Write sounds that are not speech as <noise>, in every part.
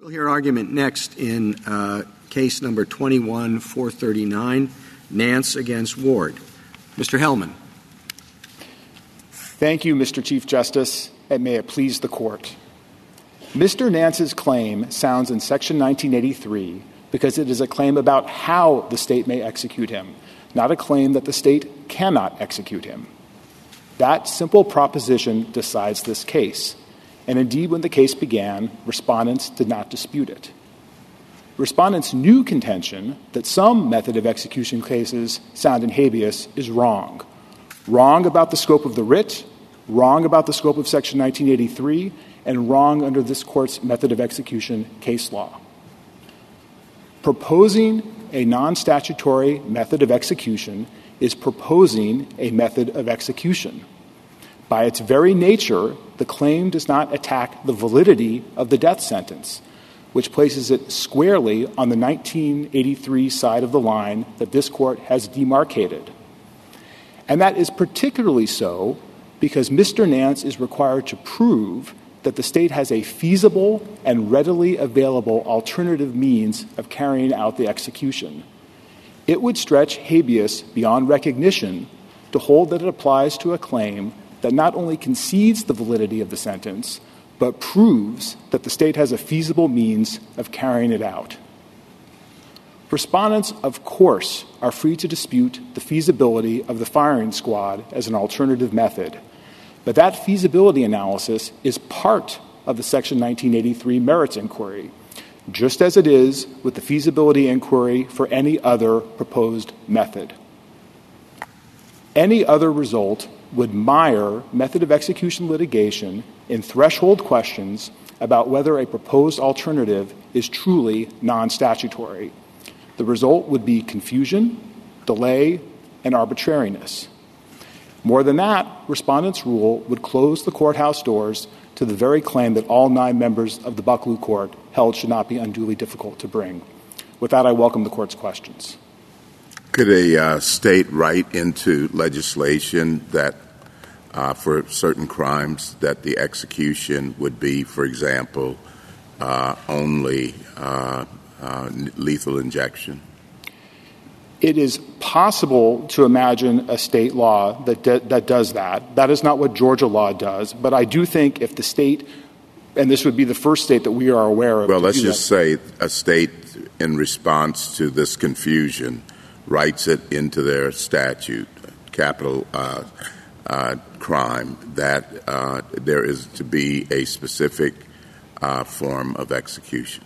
We'll hear argument next in uh, case number 21-439, Nance against Ward. Mr. Hellman. Thank you, Mr. Chief Justice, and may it please the Court. Mr. Nance's claim sounds in Section 1983 because it is a claim about how the state may execute him, not a claim that the state cannot execute him. That simple proposition decides this case and indeed when the case began, respondents did not dispute it. Respondents' new contention that some method of execution cases sound in habeas is wrong. Wrong about the scope of the writ, wrong about the scope of Section 1983, and wrong under this Court's method of execution case law. Proposing a non statutory method of execution is proposing a method of execution. By its very nature, the claim does not attack the validity of the death sentence, which places it squarely on the 1983 side of the line that this court has demarcated. And that is particularly so because Mr. Nance is required to prove that the state has a feasible and readily available alternative means of carrying out the execution. It would stretch habeas beyond recognition to hold that it applies to a claim that not only concedes the validity of the sentence, but proves that the state has a feasible means of carrying it out. Respondents, of course, are free to dispute the feasibility of the firing squad as an alternative method, but that feasibility analysis is part of the Section 1983 merits inquiry, just as it is with the feasibility inquiry for any other proposed method. Any other result would mire method of execution litigation in threshold questions about whether a proposed alternative is truly non statutory. The result would be confusion, delay, and arbitrariness. More than that, respondents' rule would close the courthouse doors to the very claim that all nine members of the Bucklew Court held should not be unduly difficult to bring. With that, I welcome the Court's questions. Could a uh, state write into legislation that uh, for certain crimes that the execution would be, for example, uh, only uh, uh, lethal injection? It is possible to imagine a state law that, de- that does that. That is not what Georgia law does. But I do think if the state, and this would be the first state that we are aware of. Well, let's just that. say a state, in response to this confusion, writes it into their statute, capital uh, uh, crime that uh, there is to be a specific uh, form of execution.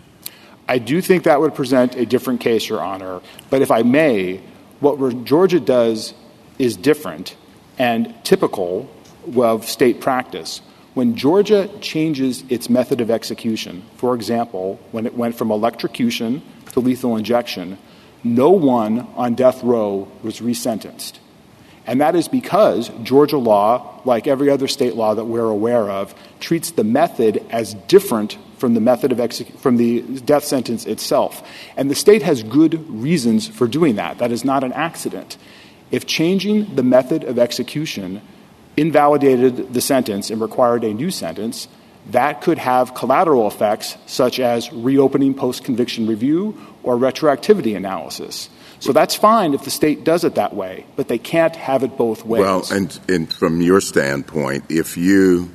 I do think that would present a different case, Your Honor. But if I may, what Georgia does is different and typical of state practice. When Georgia changes its method of execution, for example, when it went from electrocution to lethal injection, no one on death row was resentenced. And that is because Georgia law, like every other state law that we're aware of, treats the method as different from the method of exec- from the death sentence itself. And the state has good reasons for doing that. That is not an accident. If changing the method of execution invalidated the sentence and required a new sentence, that could have collateral effects such as reopening post conviction review or retroactivity analysis. So that's fine if the state does it that way, but they can't have it both ways. Well, and, and from your standpoint, if you,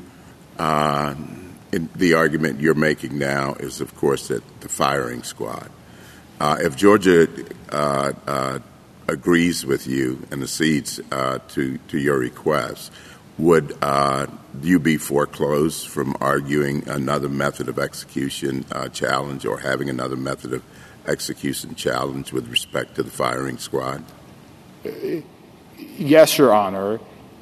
uh, the argument you're making now is, of course, that the firing squad. Uh, if Georgia uh, uh agrees with you and accedes uh, to, to your request, would uh, you be foreclosed from arguing another method of execution challenge or having another method of execution challenge with respect to the firing squad? Uh, yes, Your Honor.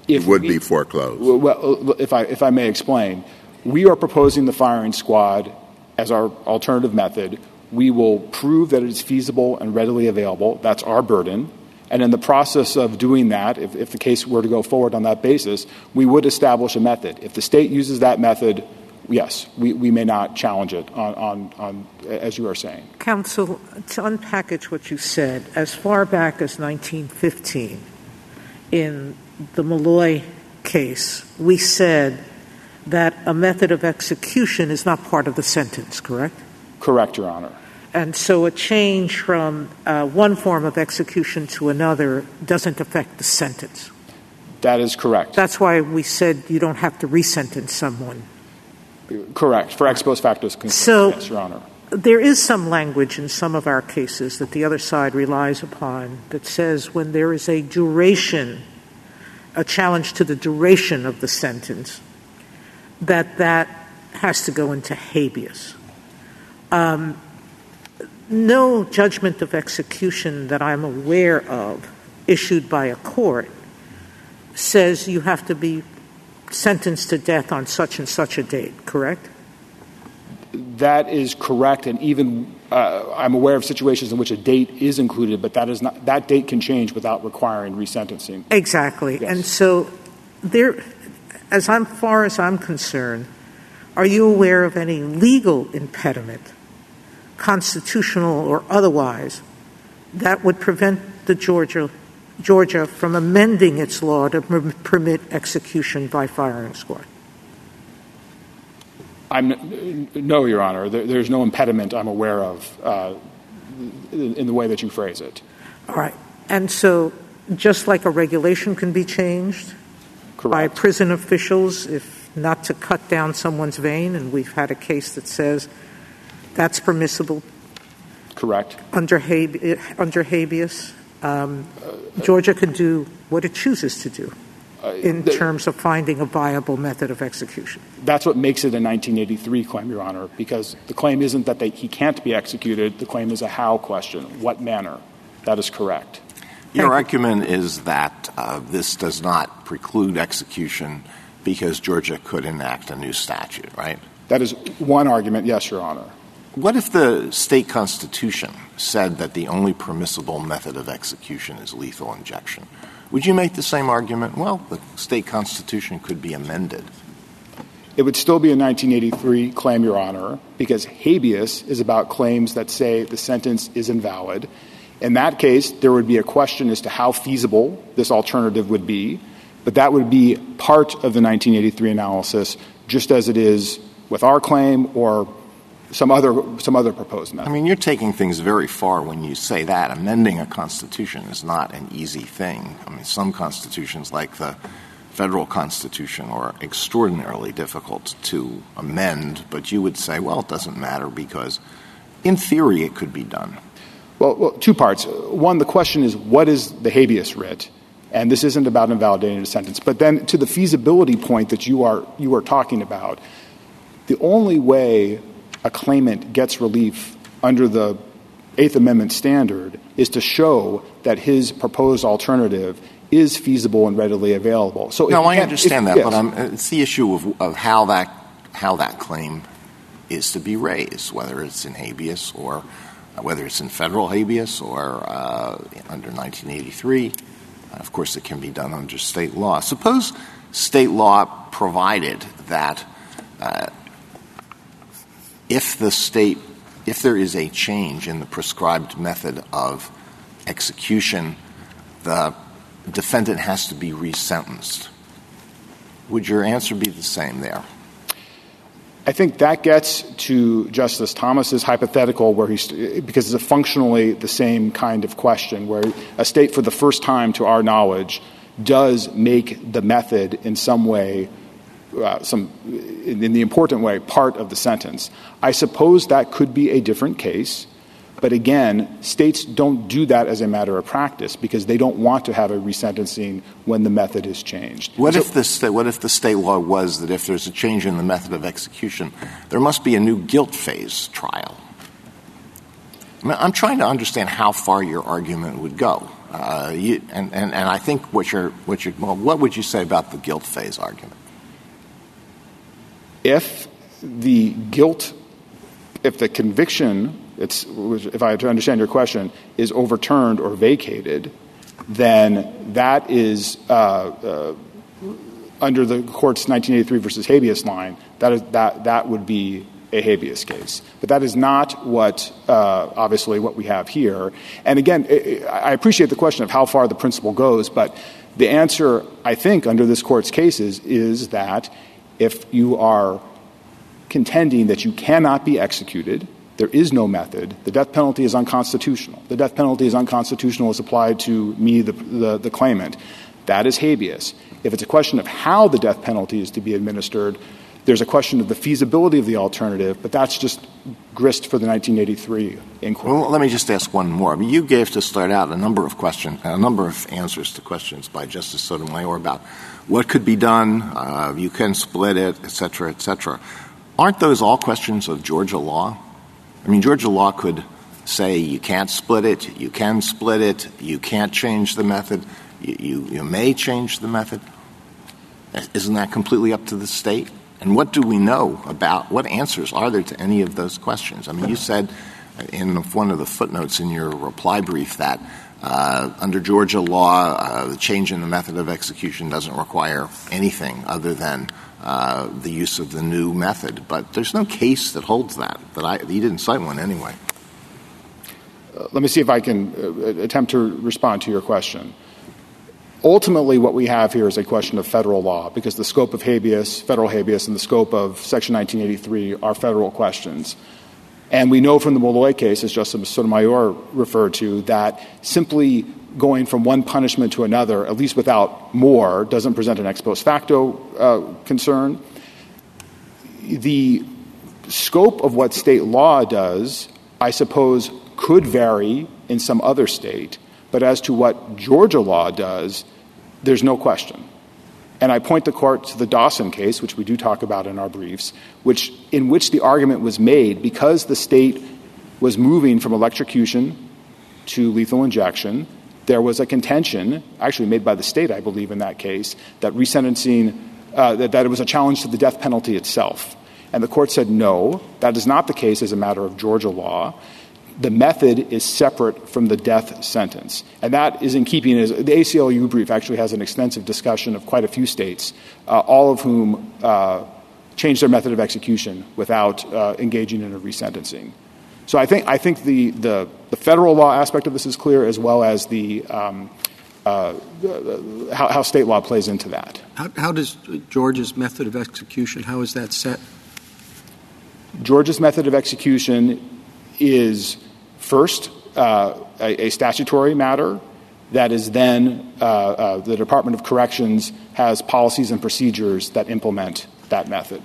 If it would we, be foreclosed. Well, if I, if I may explain, we are proposing the firing squad as our alternative method. We will prove that it is feasible and readily available. That's our burden. And in the process of doing that, if, if the case were to go forward on that basis, we would establish a method. If the state uses that method, yes, we, we may not challenge it on, on, on, as you are saying. Counsel, to unpackage what you said, as far back as 1915, in the Malloy case, we said that a method of execution is not part of the sentence, correct? Correct, Your Honor. And so a change from uh, one form of execution to another doesn't affect the sentence. That is correct. That's why we said you don't have to resentence someone. Correct. For ex post facto So- yes, Your Honor. There is some language in some of our cases that the other side relies upon that says when there is a duration, a challenge to the duration of the sentence, that that has to go into habeas. Um, no judgment of execution that I'm aware of issued by a court says you have to be sentenced to death on such and such a date, correct? That is correct, and even uh, I'm aware of situations in which a date is included, but that is not that date can change without requiring resentencing. Exactly. Yes. And so there as I'm far as I'm concerned, are you aware of any legal impediment, constitutional or otherwise, that would prevent the Georgia Georgia from amending its law to per- permit execution by firing squad? I'm no, Your Honor. There, there's no impediment I'm aware of uh, in, the way that you phrase it. All right. And so just like a regulation can be changed by prison officials if not to cut down someone's vein, and we've had a case that says that's permissible Correct. under, habe- under habeas. Um, Georgia can do what it chooses to do in the- terms of finding a viable method of execution. That's what makes it a 1983 claim, Your Honor, because the claim isn't that they, he can't be executed. The claim is a how question. What manner? That is correct. Your Thank argument is that uh, this does not preclude execution because Georgia could enact a new statute, right? That is one argument, yes, Your Honor. What if the state constitution said that the only permissible method of execution is lethal injection? Would you make the same argument? Well, the state constitution could be amended. It would still be a 1983 claim, Your Honor, because habeas is about claims that say the sentence is invalid. In that case, there would be a question as to how feasible this alternative would be, but that would be part of the 1983 analysis, just as it is with our claim or some other, some other proposed I mean, you're taking things very far when you say that. Amending a constitution is not an easy thing. I mean, some constitutions, like the federal constitution, are extraordinarily difficult to amend, but you would say, well, it doesn't matter because, in theory, it could be done. Well, well, two parts. One, the question is what is the habeas writ? And this isn't about invalidating a sentence. But then to the feasibility point that you are, you are talking about, the only way a claimant gets relief under the Eighth Amendment standard is to show that his proposed alternative is feasible and readily available. So if No, I understand that, but I'm, it's the issue of, of how that how that claim is to be raised, whether it's in habeas or whether it's in federal habeas or uh, under 1983. Of course, it can be done under state law. Suppose state law provided that uh, if the state, if there is a change in the prescribed method of execution, the defendant has to be resentenced. Would your answer be the same there? I think that gets to Justice Thomas's hypothetical, where he's because it's a functionally the same kind of question, where a state, for the first time, to our knowledge, does make the method in some way, some in, the important way, part of the sentence. I suppose that could be a different case, but again, states don't do that as a matter of practice because they don't want to have a resentencing when the method is changed. What if the sta- what if the state law was that if there's a change in the method of execution, there must be a new guilt phase trial? I'm trying to understand how far your argument would go, uh, you, and, I think what you're what you well, what would you say about the guilt phase argument? If the guilt, if the conviction, it's, if I understand your question, is overturned or vacated, then that is uh, uh, under the court's 1983 versus habeas line. That is that that would be a habeas case, but that is not what uh, obviously what we have here. And again, I appreciate the question of how far the principle goes, but the answer I think under this court's cases is that if you are contending that you cannot be executed, there is no method, the death penalty is unconstitutional. The death penalty is unconstitutional as applied to me, the, the, the claimant. That is habeas. If it's a question of how the death penalty is to be administered, there's a question of the feasibility of the alternative, but that's just grist for the 1983 inquiry. Well, let me just ask one more. I mean, you gave to start out a number of questions, a number of answers to questions by Justice Sotomayor about what could be done, uh, you can split it, et cetera, et cetera. Aren't those all questions of Georgia law? I mean, Georgia law could say you can't split it, you can split it, you can't change the method, you, may change the method. Isn't that completely up to the state? And what do we know about what answers are there to any of those questions? I mean, you said in one of the footnotes in your reply brief that under Georgia law, uh, the change in the method of execution doesn't require anything other than uh, the use of the new method. But there's no case that holds that. But I, you didn't cite one anyway. Uh, let me see if I can uh, attempt to respond to your question. Ultimately, what we have here is a question of federal law because the scope of habeas, federal habeas, and the scope of Section 1983 are federal questions. And we know from the Malloy case, as Justice Sotomayor referred to, that simply going from one punishment to another, at least without more, doesn't present an ex post facto uh, concern. The scope of what state law does, I suppose, could vary in some other state. But as to what Georgia law does, there's no question. And I point the court to the Dawson case, which we do talk about in our briefs, which, in which the argument was made because the state was moving from electrocution to lethal injection, there was a contention, actually made by the state, I believe, in that case, that resentencing, uh, that, that it was a challenge to the death penalty itself. And the court said, no, that is not the case as a matter of Georgia law the method is separate from the death sentence. And that is in keeping, as the ACLU brief actually has an extensive discussion of quite a few states, uh, all of whom uh, changed their method of execution without uh, engaging in a resentencing. So I think, I think the, the, the, federal law aspect of this is clear as well as the, um, uh, how, how, state law plays into that. How, how does Georgia's method of execution, how is that set? Georgia's method of execution is first uh, a, a, statutory matter that is then uh, uh, the Department of Corrections has policies and procedures that implement that method.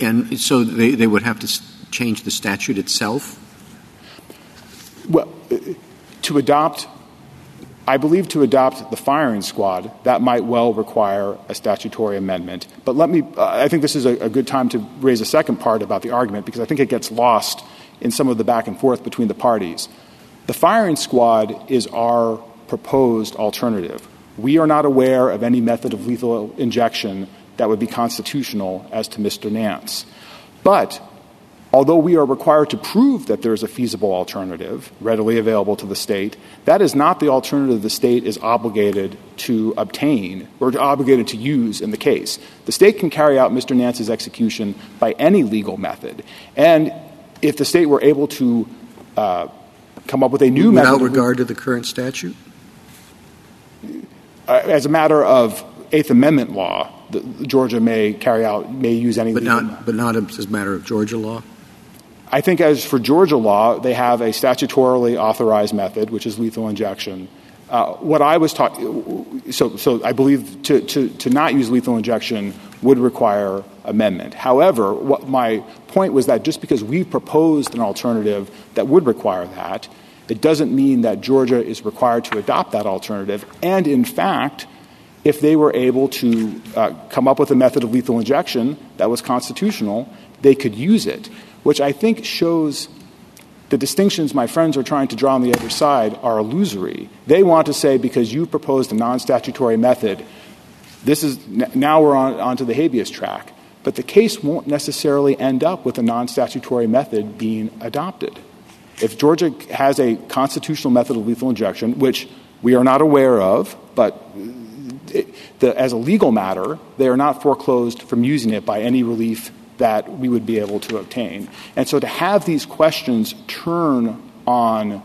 And so they, they would have to change the statute itself? Well, to adopt, I believe to adopt the firing squad, that might well require a statutory amendment. But let me, uh, I think this is a, a good time to raise a second part about the argument because I think it gets lost in some of the back and forth between the parties. The firing squad is our proposed alternative. We are not aware of any method of lethal injection that would be constitutional as to Mr. Nance. But although we are required to prove that there is a feasible alternative readily available to the state, that is not the alternative the state is obligated to obtain or obligated to use in the case. The state can carry out Mr. Nance's execution by any legal method. And if the state were able to uh, come up with a new Without method. Without regard to the current statute? Uh, as a matter of Eighth Amendment law, the, Georgia may carry out, may use any but not, But not as a matter of Georgia law? I think as for Georgia law, they have a statutorily authorized method, which is lethal injection. Uh, what I was talking, so, so I believe to, to, to not use lethal injection would require amendment. However, what my point was that just because we proposed an alternative that would require that, it doesn't mean that Georgia is required to adopt that alternative. And in fact, if they were able to uh, come up with a method of lethal injection that was constitutional, they could use it, which I think shows the distinctions my friends are trying to draw on the other side are illusory. They want to say because you proposed a non statutory method, this is now we're on onto the habeas track. But the case won't necessarily end up with a non statutory method being adopted. If Georgia has a constitutional method of lethal injection, which we are not aware of, but it, the, as a legal matter, they are not foreclosed from using it by any relief that we would be able to obtain. And so to have these questions turn on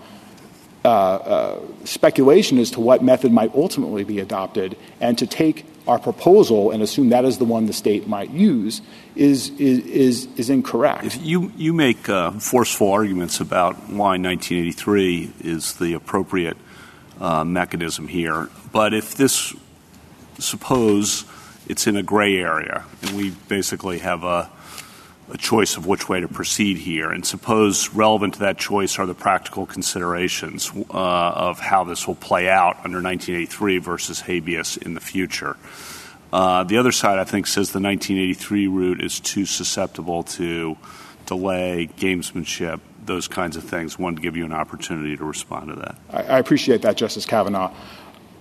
uh, uh, speculation as to what method might ultimately be adopted and to take our proposal and assume that is the one the state might use is is is, is incorrect. You you make uh, forceful arguments about why 1983 is the appropriate mechanism here, but if this suppose it's in a gray area and we basically have a a choice of which way to proceed here. And suppose relevant to that choice are the practical considerations uh, of how this will play out under 1983 versus habeas in the future. Uh, the other side, I think, says the 1983 route is too susceptible to delay, gamesmanship, those kinds of things. Wanted to give you an opportunity to respond to that. I, I appreciate that, Justice Kavanaugh.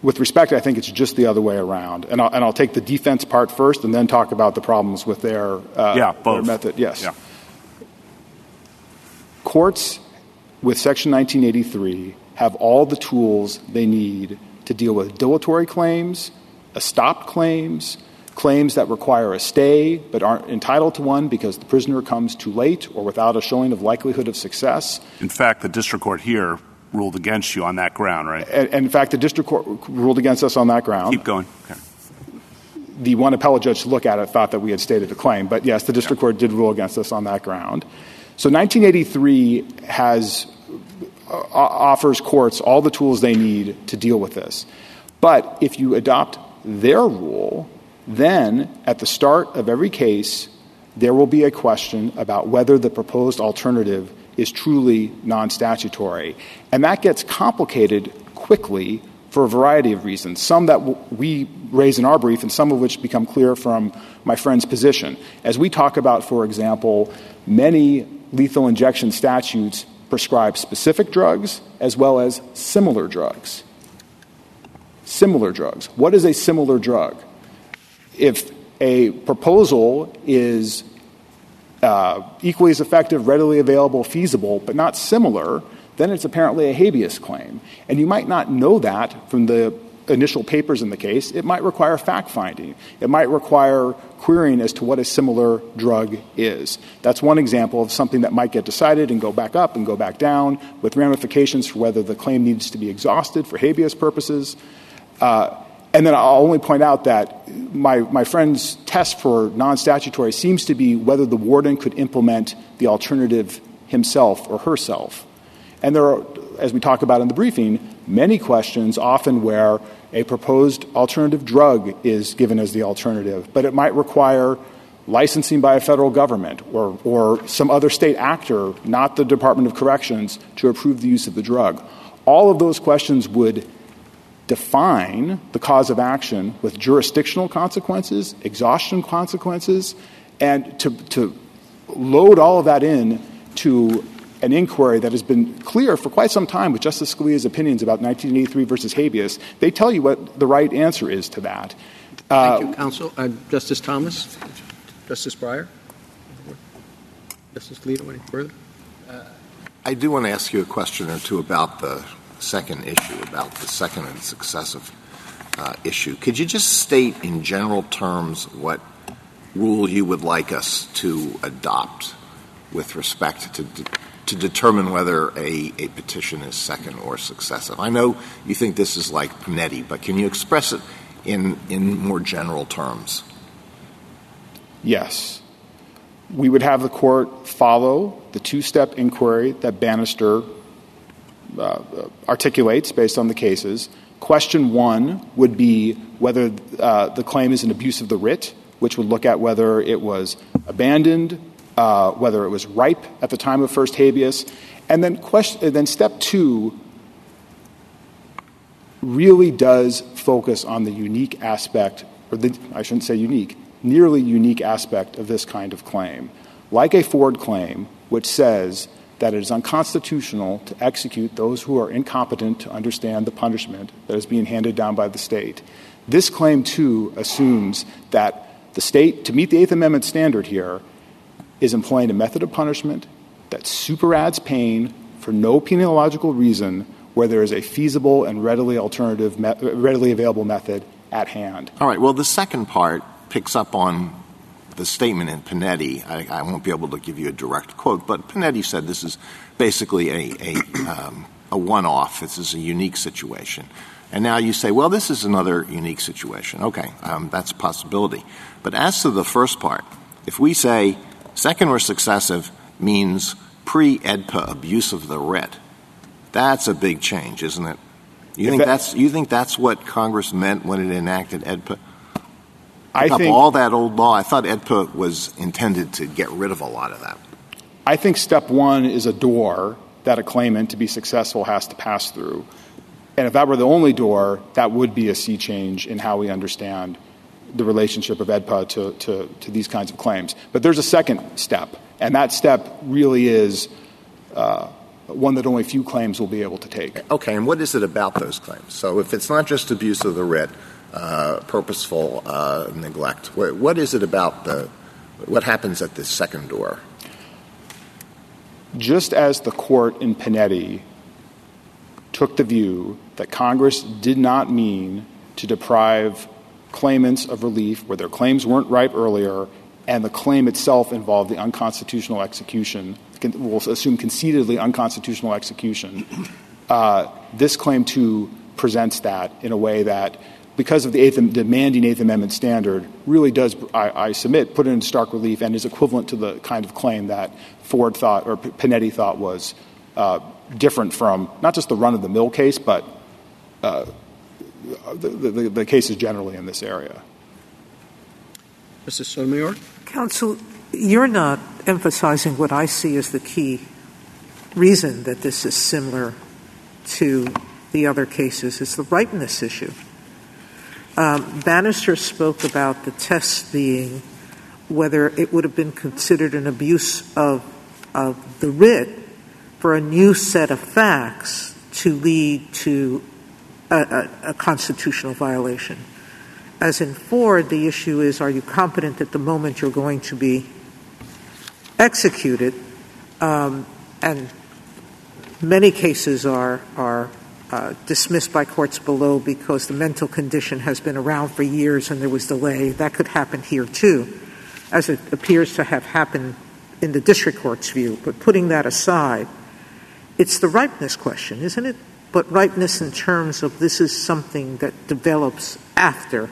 With respect, I think it's just the other way around. And I'll, and I'll take the defense part first and then talk about the problems with their, uh, yeah, their method. Yes. Yeah. Courts with Section 1983 have all the tools they need to deal with dilatory claims, estopped claims, claims that require a stay but aren't entitled to one because the prisoner comes too late or without a showing of likelihood of success. In fact, the district court here ruled against you on that ground, right? And, and in fact, the district court ruled against us on that ground. Keep going. Okay. The one appellate judge to look at it thought that we had stated a claim, but yes, the district yeah. court did rule against us on that ground. So 1983 has uh, offers courts all the tools they need to deal with this. But if you adopt their rule, then at the start of every case, there will be a question about whether the proposed alternative is truly non statutory. And that gets complicated quickly for a variety of reasons, some that w- we raise in our brief and some of which become clear from my friend's position. As we talk about, for example, many lethal injection statutes prescribe specific drugs as well as similar drugs. Similar drugs. What is a similar drug? If a proposal is Uh, equally as effective, readily available, feasible, but not similar, then it's apparently a habeas claim. And you might not know that from the initial papers in the case. It might require fact finding. It might require querying as to what a similar drug is. That's one example of something that might get decided and go back up and go back down with ramifications for whether the claim needs to be exhausted for habeas purposes. Uh, And then I'll only point out that my, my friend's test for non statutory seems to be whether the warden could implement the alternative himself or herself. And there are, as we talk about in the briefing, many questions, often where a proposed alternative drug is given as the alternative, but it might require licensing by a federal government or some other state actor, not the Department of Corrections, to approve the use of the drug. All of those questions would define the cause of action with jurisdictional consequences, exhaustion consequences, and to, to load all of that in to an inquiry that has been clear for quite some time with Justice Scalia's opinions about 1983 versus habeas. They tell you what the right answer is to that. Uh, Thank you, counsel. Uh, Justice Thomas? Justice Breyer? Justice Alito, any further? Uh, I do want to ask you a question or two about the second issue, about the second and successive uh, issue. Could you just state in general terms what rule you would like us to adopt with respect to to determine whether a, petition is second or successive? I know you think this is like Panetti, but can you express it in in more general terms? Yes. We would have the court follow the two step inquiry that Banister articulates based on the cases. Question one would be whether uh, the claim is an abuse of the writ, which would look at whether it was abandoned, uh, whether it was ripe at the time of first habeas. And then, step two really does focus on the unique aspect, or the, I shouldn't say unique, nearly unique aspect of this kind of claim. Like a Ford claim, which says that it is unconstitutional to execute those who are incompetent to understand the punishment that is being handed down by the state. This claim, too, assumes that the state, to meet the Eighth Amendment standard here, is employing a method of punishment that superadds pain for no penological reason where there is a feasible and readily alternative, readily available method at hand. All right. Well, the second part picks up on the statement in Panetti, I, I, won't be able to give you a direct quote, but Panetti said this is basically a, a, um, a one off. This is a unique situation. And now you say, well, this is another unique situation. Okay, um, that's a possibility. But as to the first part, if we say second or successive means pre-AEDPA abuse of the writ, that's a big change, isn't it? You think, that, that's, you think that's what Congress meant when it enacted AEDPA? I think all that old law. I thought AEDPA was intended to get rid of a lot of that. I think step one is a door that a claimant to be successful has to pass through. And if that were the only door, that would be a sea change in how we understand the relationship of AEDPA to, to, to these kinds of claims. But there's a second step, and that step really is uh, one that only few claims will be able to take. Okay, and what is it about those claims? So if it's not just abuse of the writ, purposeful uh, neglect, what, is it about the what happens at the second door? Just as the court in Panetti took the view that Congress did not mean to deprive claimants of relief where their claims weren't ripe earlier and the claim itself involved the unconstitutional execution, we'll assume concededly unconstitutional execution, uh, this claim too presents that in a way that because of the eighth, demanding Eighth Amendment standard, really does, I, I, submit, put it in stark relief and is equivalent to the kind of claim that Ford thought or Panetti thought was uh, different from not just the run of the mill case, but uh, the, the, the, cases generally in this area. Mrs. Sotomayor? Counsel, you're not emphasizing what I see as the key reason that this is similar to the other cases. It's the ripeness issue. Um, Banister spoke about the test being whether it would have been considered an abuse of, of the writ for a new set of facts to lead to a, a, a constitutional violation. As in Ford, the issue is are you competent at the moment you're going to be executed? Um, and many cases are, are uh, dismissed by courts below because the mental condition has been around for years and there was delay. That could happen here too, as it appears to have happened in the district court's view. But putting that aside, it's the ripeness question, isn't it? But ripeness in terms of this is something that develops after,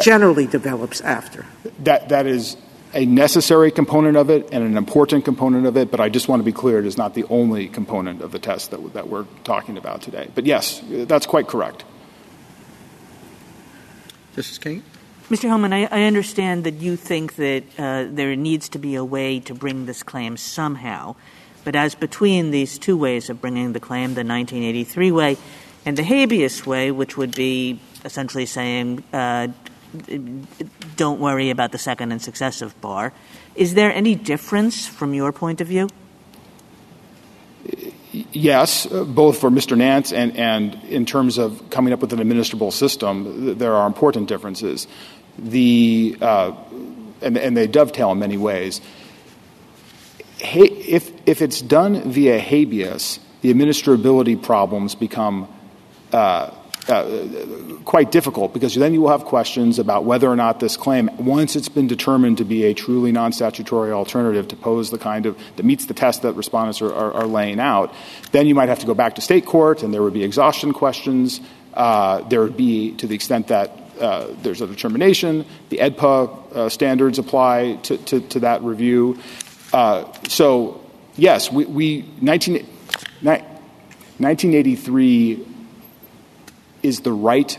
generally develops after. That, that is a necessary component of it and an important component of it, but I just want to be clear it is not the only component of the test that, that we're talking about today. But yes, that's quite correct. Justice King? Mr. Hellman, I, I understand that you think that uh, there needs to be a way to bring this claim somehow. But as between these two ways of bringing the claim, the 1983 way and the habeas way, which would be essentially saying, uh, don't worry about the second and successive bar, is there any difference from your point of view? Yes, both for Mr. Nance and, and in terms of coming up with an administrable system, there are important differences. The, uh, and, and they dovetail in many ways if, if it's done via habeas, the administrability problems become uh, quite difficult because then you will have questions about whether or not this claim, once it's been determined to be a truly non-statutory alternative to pose the kind of that meets the test that respondents are, are, are laying out, then you might have to go back to state court and there would be exhaustion questions. Uh, there would be, to the extent that uh, there's a determination, the AEDPA uh, standards apply to, to, to that review. Uh, so, yes, we, we 19, 1983 is the right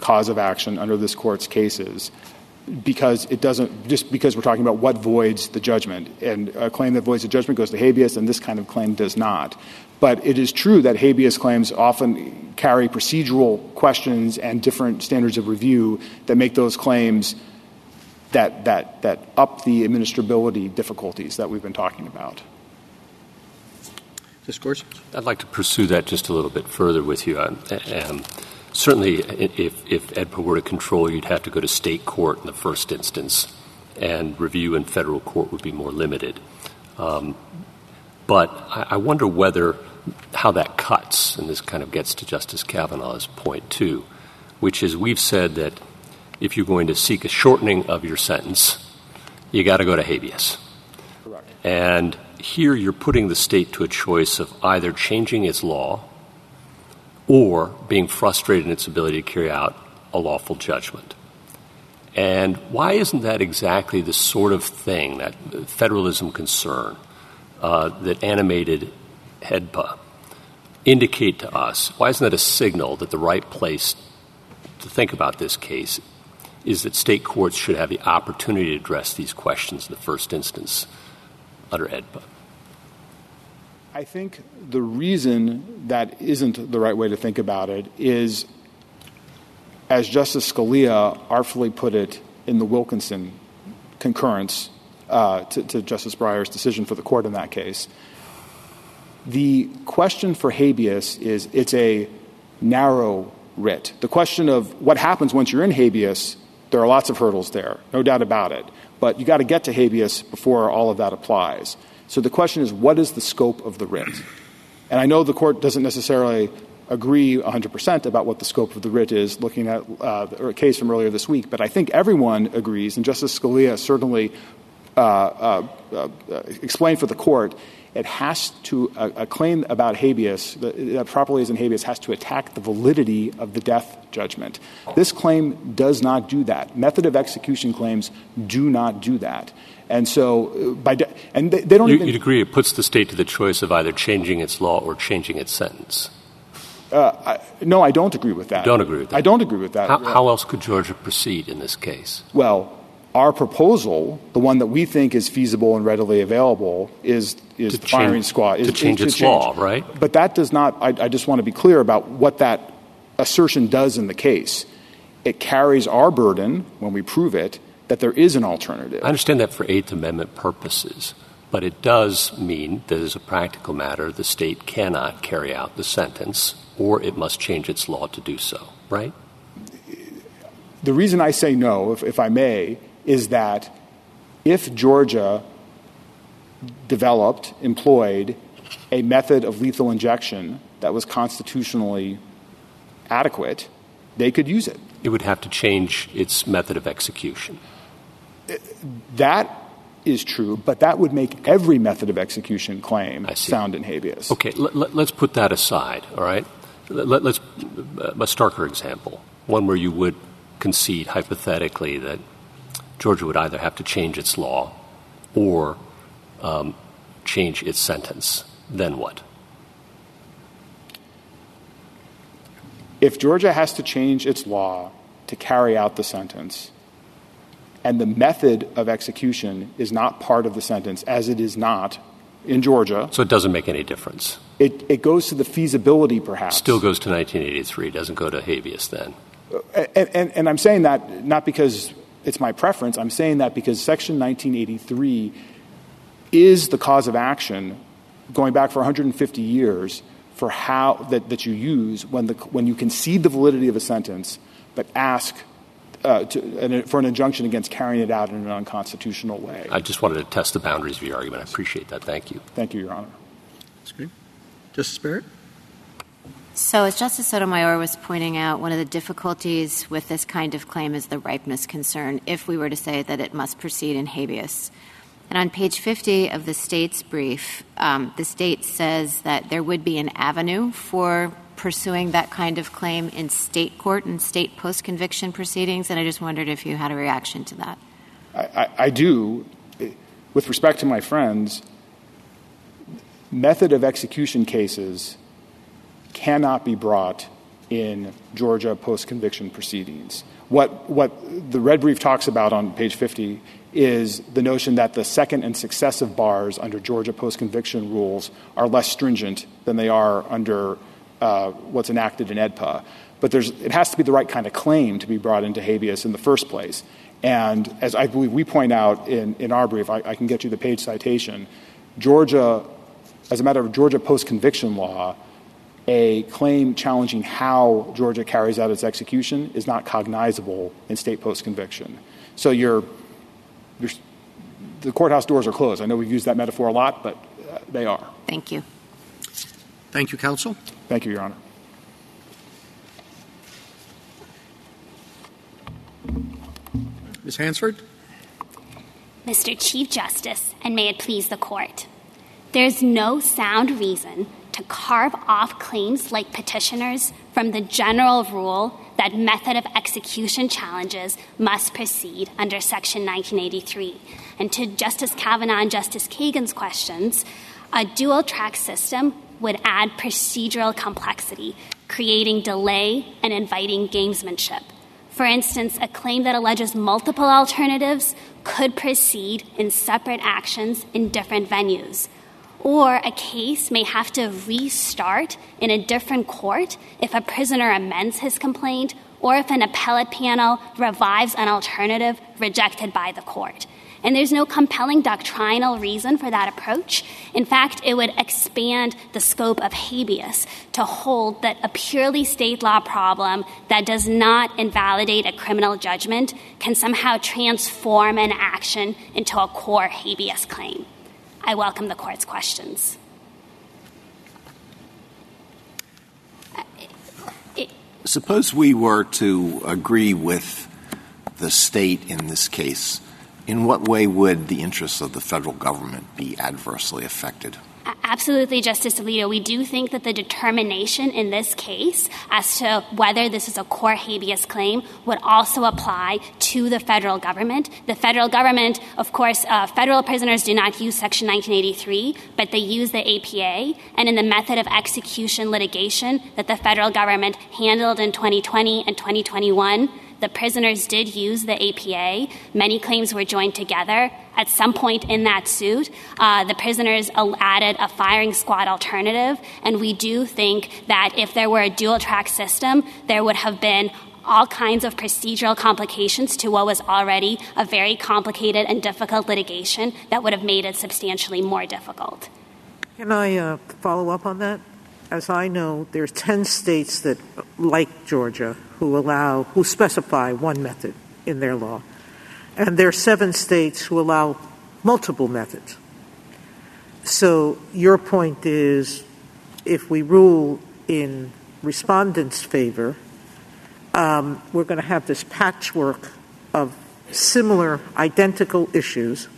cause of action under this court's cases because it doesn't just because we're talking about what voids the judgment and a claim that voids the judgment goes to habeas and this kind of claim does not but it is true that habeas claims often carry procedural questions and different standards of review that make those claims that, that, that up the administrability difficulties that we've been talking about. Discourse? I'd like to pursue that just a little bit further with you. Um, um, certainly, if, if AEDPA were to control, you'd have to go to state court in the first instance, and review in federal court would be more limited. Um, but I, I wonder whether how that cuts, and this kind of gets to Justice Kavanaugh's point too, which is we've said that if you're going to seek a shortening of your sentence, you got to go to habeas. Correct. And here you're putting the state to a choice of either changing its law or being frustrated in its ability to carry out a lawful judgment. And why isn't that exactly the sort of thing, that federalism concern, uh, that animated AEDPA indicate to us? Why isn't that a signal that the right place to think about this case is that state courts should have the opportunity to address these questions in the first instance under AEDPA? I think the reason that isn't the right way to think about it is as Justice Scalia artfully put it in the Wilkinson concurrence uh, to, to Justice Breyer's decision for the court in that case, the question for habeas is it's a narrow writ. The question of what happens once you're in habeas, there are lots of hurdles there, no doubt about it. But you got to get to habeas before all of that applies. So the question is, what is the scope of the writ? And I know the court doesn't necessarily agree 100% about what the scope of the writ is, looking at uh, a case from earlier this week, but I think everyone agrees, and Justice Scalia certainly uh, uh, uh explained for the court, it has to, a, a claim about habeas, that properly is in habeas, has to attack the validity of the death judgment. This claim does not do that. Method of execution claims do not do that. And so, uh, by de- and they, they don't you, even. You'd agree it puts the state to the choice of either changing its law or changing its sentence. Uh, I, no, I don't agree with that. You don't agree with that. I don't agree with that. How, how else could Georgia proceed in this case? Well, our proposal, the one that we think is feasible and readily available, is is to the firing change, squad. Is, to change is its to change. law, right? But that does not. I, I just want to be clear about what that assertion does in the case. It carries our burden when we prove it that there is an alternative. I understand that for Eighth Amendment purposes, but it does mean that as a practical matter, the state cannot carry out the sentence or it must change its law to do so, right? The reason I say no, if, if I may, is that if Georgia developed, employed a method of lethal injection that was constitutionally adequate, they could use it. It would have to change its method of execution. That is true, but that would make every method of execution claim sound in habeas. Okay, let, us put that aside, all right? Let, us a starker example, one where you would concede hypothetically that Georgia would either have to change its law or um, change its sentence. Then what? If Georgia has to change its law to carry out the sentence, and the method of execution is not part of the sentence, as it is not in Georgia. So it doesn't make any difference. It, it goes to the feasibility, perhaps. Still goes to 1983. Doesn't go to habeas then. And, and, and I'm saying that not because it's my preference. I'm saying that because Section 1983 is the cause of action going back for 150 years for how that, that you use when, the, when you concede the validity of a sentence but ask uh, to, for an injunction against carrying it out in an unconstitutional way. I just wanted to test the boundaries of your argument. I appreciate that. Thank you. Thank you, Your Honor. That's great. Justice Barrett? So, as Justice Sotomayor was pointing out, one of the difficulties with this kind of claim is the ripeness concern if we were to say that it must proceed in habeas. And on page 50 of the state's brief, um, the state says that there would be an avenue for pursuing that kind of claim in state court and state post conviction proceedings. And I just wondered if you had a reaction to that. I, do. With respect to my friends, method of execution cases cannot be brought in Georgia post conviction proceedings. What, what the red brief talks about on page 50 is the notion that the second and successive bars under Georgia post conviction rules are less stringent than they are under what's enacted in AEDPA. But it has to be the right kind of claim to be brought into habeas in the first place. And as I believe we point out in, our brief, I, can get you the page citation. Georgia, as a matter of Georgia post conviction law, a claim challenging how Georgia carries out its execution is not cognizable in state post conviction. So the courthouse doors are closed. I know we've used that metaphor a lot, but uh, they are. Thank you. Thank you, counsel. Thank you, Your Honor. Ms. Hansford? Mr. Chief Justice, and may it please the court. There's no sound reason to carve off claims like petitioners from the general rule that method of execution challenges must proceed under Section 1983. And to Justice Kavanaugh and Justice Kagan's questions, a dual track system would add procedural complexity, creating delay and inviting gamesmanship. For instance, a claim that alleges multiple alternatives could proceed in separate actions in different venues. Or a case may have to restart in a different court if a prisoner amends his complaint or if an appellate panel revives an alternative rejected by the court. And there's no compelling doctrinal reason for that approach. In fact, it would expand the scope of habeas to hold that a purely state law problem that does not invalidate a criminal judgment can somehow transform an action into a core habeas claim. I welcome the court's questions. Suppose we were to agree with the state in this case in what way would the interests of the federal government be adversely affected? Absolutely, Justice Alito. We do think that the determination in this case as to whether this is a core habeas claim would also apply to the federal government. The federal government, of course, uh, federal prisoners do not use Section 1983, but they use the APA. And in the method of execution litigation that the federal government handled in 2020 and 2021, the prisoners did use the APA. Many claims were joined together. At some point in that suit, uh, the prisoners added a firing squad alternative, and we do think that if there were a dual track system, there would have been all kinds of procedural complications to what was already a very complicated and difficult litigation that would have made it substantially more difficult. Can I uh, follow up on that? As I know, there's 10 states that, like Georgia, who allow, who specify one method in their law. And there are seven states who allow multiple methods. So your point is if we rule in respondents' favor, um, we're going to have this patchwork of similar, identical issues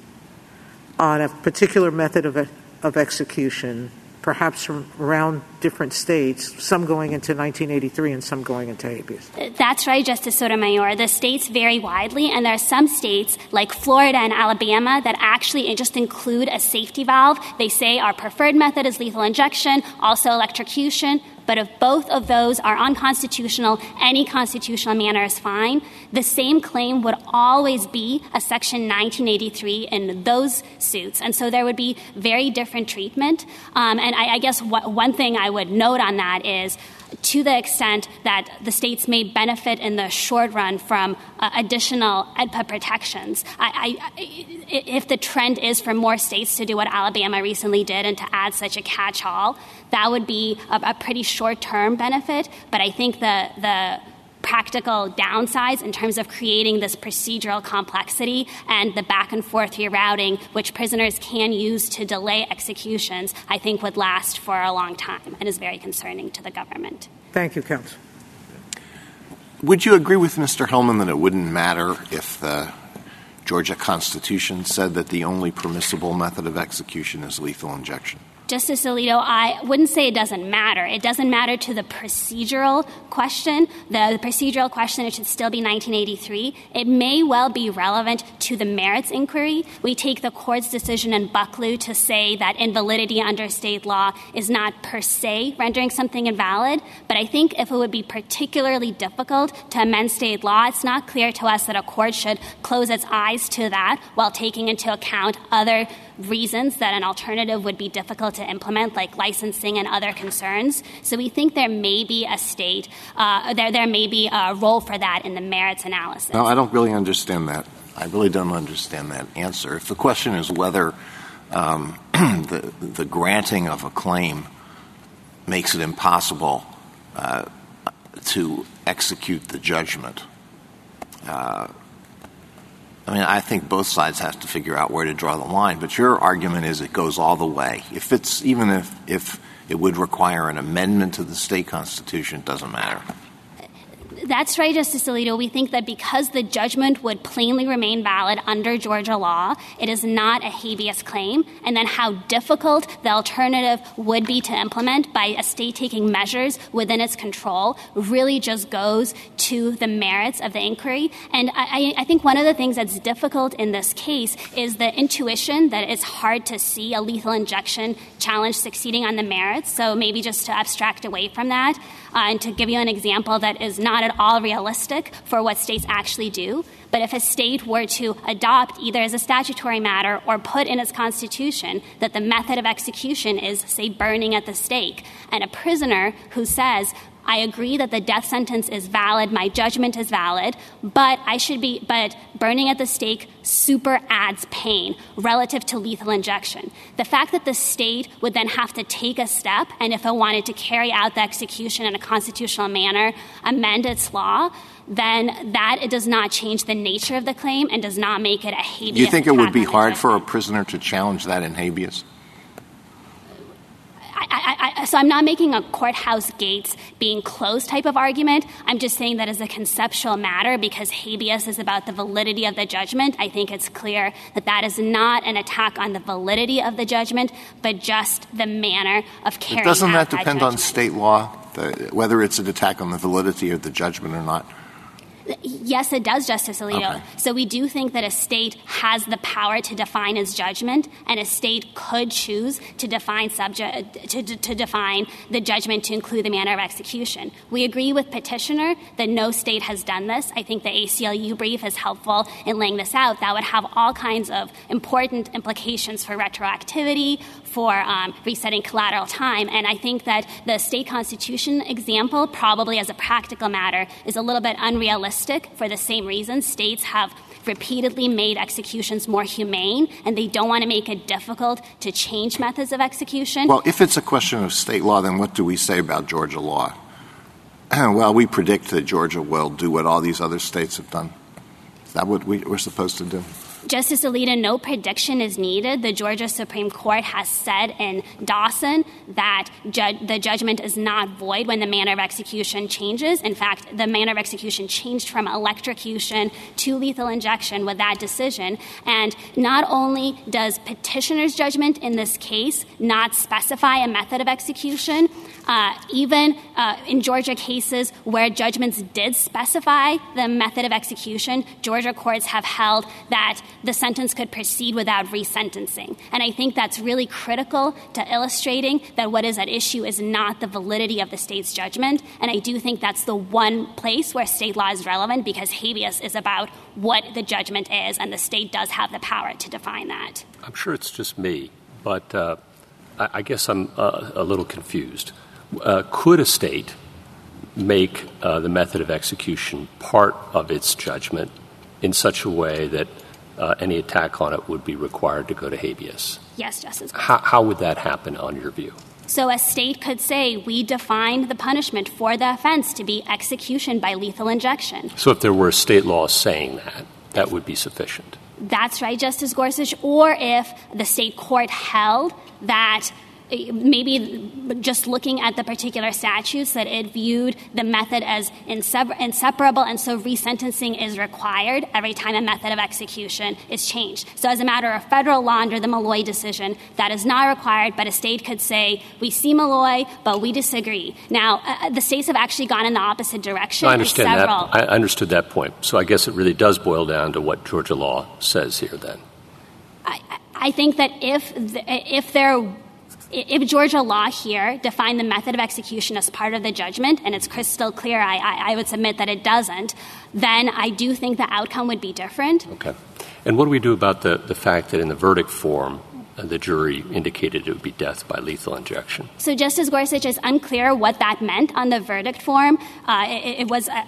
on a particular method of, of execution perhaps around different states, some going into 1983 and some going into habeas. That's right, Justice Sotomayor. The states vary widely, and there are some states like Florida and Alabama that actually just include a safety valve. They say our preferred method is lethal injection, also electrocution, but if both of those are unconstitutional, any constitutional manner is fine. The same claim would always be a Section 1983 in those suits. And so there would be very different treatment. Um, and I, I guess what, one thing I would note on that is to the extent that the states may benefit in the short run from uh, additional AEDPA protections. I, I, if the trend is for more states to do what Alabama recently did and to add such a catch all, that would be a, a pretty short term benefit. But I think the, the practical downsides in terms of creating this procedural complexity and the back and forth rerouting, which prisoners can use to delay executions, I think would last for a long time and is very concerning to the government. Thank you, Counsel. Would you agree with Mr. Hellman that it wouldn't matter if the Georgia Constitution said that the only permissible method of execution is lethal injection? Justice Alito, I wouldn't say it doesn't matter. It doesn't matter to the procedural question. The, the, procedural question, it should still be 1983. It may well be relevant to the merits inquiry. We take the court's decision in Bucklew to say that invalidity under state law is not per se rendering something invalid. But I think if it would be particularly difficult to amend state law, it's not clear to us that a court should close its eyes to that while taking into account other reasons that an alternative would be difficult to implement, like licensing and other concerns. So we think there may be a state, uh, there, there may be a role for that in the merits analysis. No, I don't really understand that. I really don't understand that answer. If the question is whether um, <clears throat> the, the granting of a claim makes it impossible uh, to execute the judgment, uh, I mean, I think both sides have to figure out where to draw the line. But your argument is it goes all the way. If it's even if if it would require an amendment to the state constitution, it doesn't matter. That's right, Justice Alito. We think that because the judgment would plainly remain valid under Georgia law, it is not a habeas claim, and then how difficult the alternative would be to implement by a state taking measures within its control really just goes to the merits of the inquiry. And I, I think one of the things that's difficult in this case is the intuition that it's hard to see a lethal injection challenge succeeding on the merits. So maybe just to abstract away from that uh, and to give you an example that is not at all realistic for what states actually do. But if a state were to adopt either as a statutory matter or put in its constitution that the method of execution is, say, burning at the stake, and a prisoner who says, I agree that the death sentence is valid, my judgment is valid, but I should be but burning at the stake super adds pain relative to lethal injection. The fact that the state would then have to take a step and if it wanted to carry out the execution in a constitutional manner, amend its law, then that it does not change the nature of the claim and does not make it a habeas. You think it would be hard judgment. for a prisoner to challenge that in habeas? I, I, so I'm not making a courthouse gates being closed type of argument. I'm just saying that as a conceptual matter, because habeas is about the validity of the judgment, I think it's clear that that is not an attack on the validity of the judgment, but just the manner of carrying But doesn't out that depend on state law, the, whether it's an attack on the validity of the judgment or not? Yes, it does, Justice Alito. Okay. So we do think that a state has the power to define its judgment, and a state could choose to define subject to, to, to define the judgment to include the manner of execution. We agree with petitioner that no state has done this. I think the ACLU brief is helpful in laying this out. That would have all kinds of important implications for retroactivity, for um, resetting collateral time, and I think that the state constitution example, probably as a practical matter, is a little bit unrealistic for the same reason. States have repeatedly made executions more humane, and they don't want to make it difficult to change methods of execution. Well, if it's a question of state law, then what do we say about Georgia law? <clears throat> well, we predict that Georgia will do what all these other states have done. Is that what we, we're supposed to do? Justice Alito, no prediction is needed. The Georgia Supreme Court has said in Dawson that ju- the judgment is not void when the manner of execution changes. In fact, the manner of execution changed from electrocution to lethal injection with that decision. And not only does petitioner's judgment in this case not specify a method of execution, uh, even uh, in Georgia cases where judgments did specify the method of execution, Georgia courts have held that the sentence could proceed without resentencing. And I think that's really critical to illustrating that what is at issue is not the validity of the state's judgment. And I do think that's the one place where state law is relevant because habeas is about what the judgment is, and the state does have the power to define that. I'm sure it's just me, but uh, I, I guess I'm uh, a little confused. Uh, could a state make uh, the method of execution part of its judgment in such a way that any attack on it would be required to go to habeas? Yes, Justice. How, how would that happen, on your view? So a state could say, we defined the punishment for the offense to be execution by lethal injection. So, if there were a state law saying that, that would be sufficient. That's right, Justice Gorsuch. Or if the state court held that uh, maybe just looking at the particular statutes that it viewed the method as insep- inseparable and so resentencing is required every time a method of execution is changed. So as a matter of federal law under the Malloy decision, that is not required, but a state could say, we see Malloy, but we disagree. Now, uh, the states have actually gone in the opposite direction. I understand that. I understood that point. So, I guess it really does boil down to what Georgia law says here then. I think that if the, if there if Georgia law here defined the method of execution as part of the judgment, and it's crystal clear, I, I, I would submit that it doesn't, then I do think the outcome would be different. Okay. And what do we do about the, the fact that in the verdict form, uh, the jury indicated it would be death by lethal injection? So Justice Gorsuch is unclear what that meant on the verdict form. Uh, it, it was uh,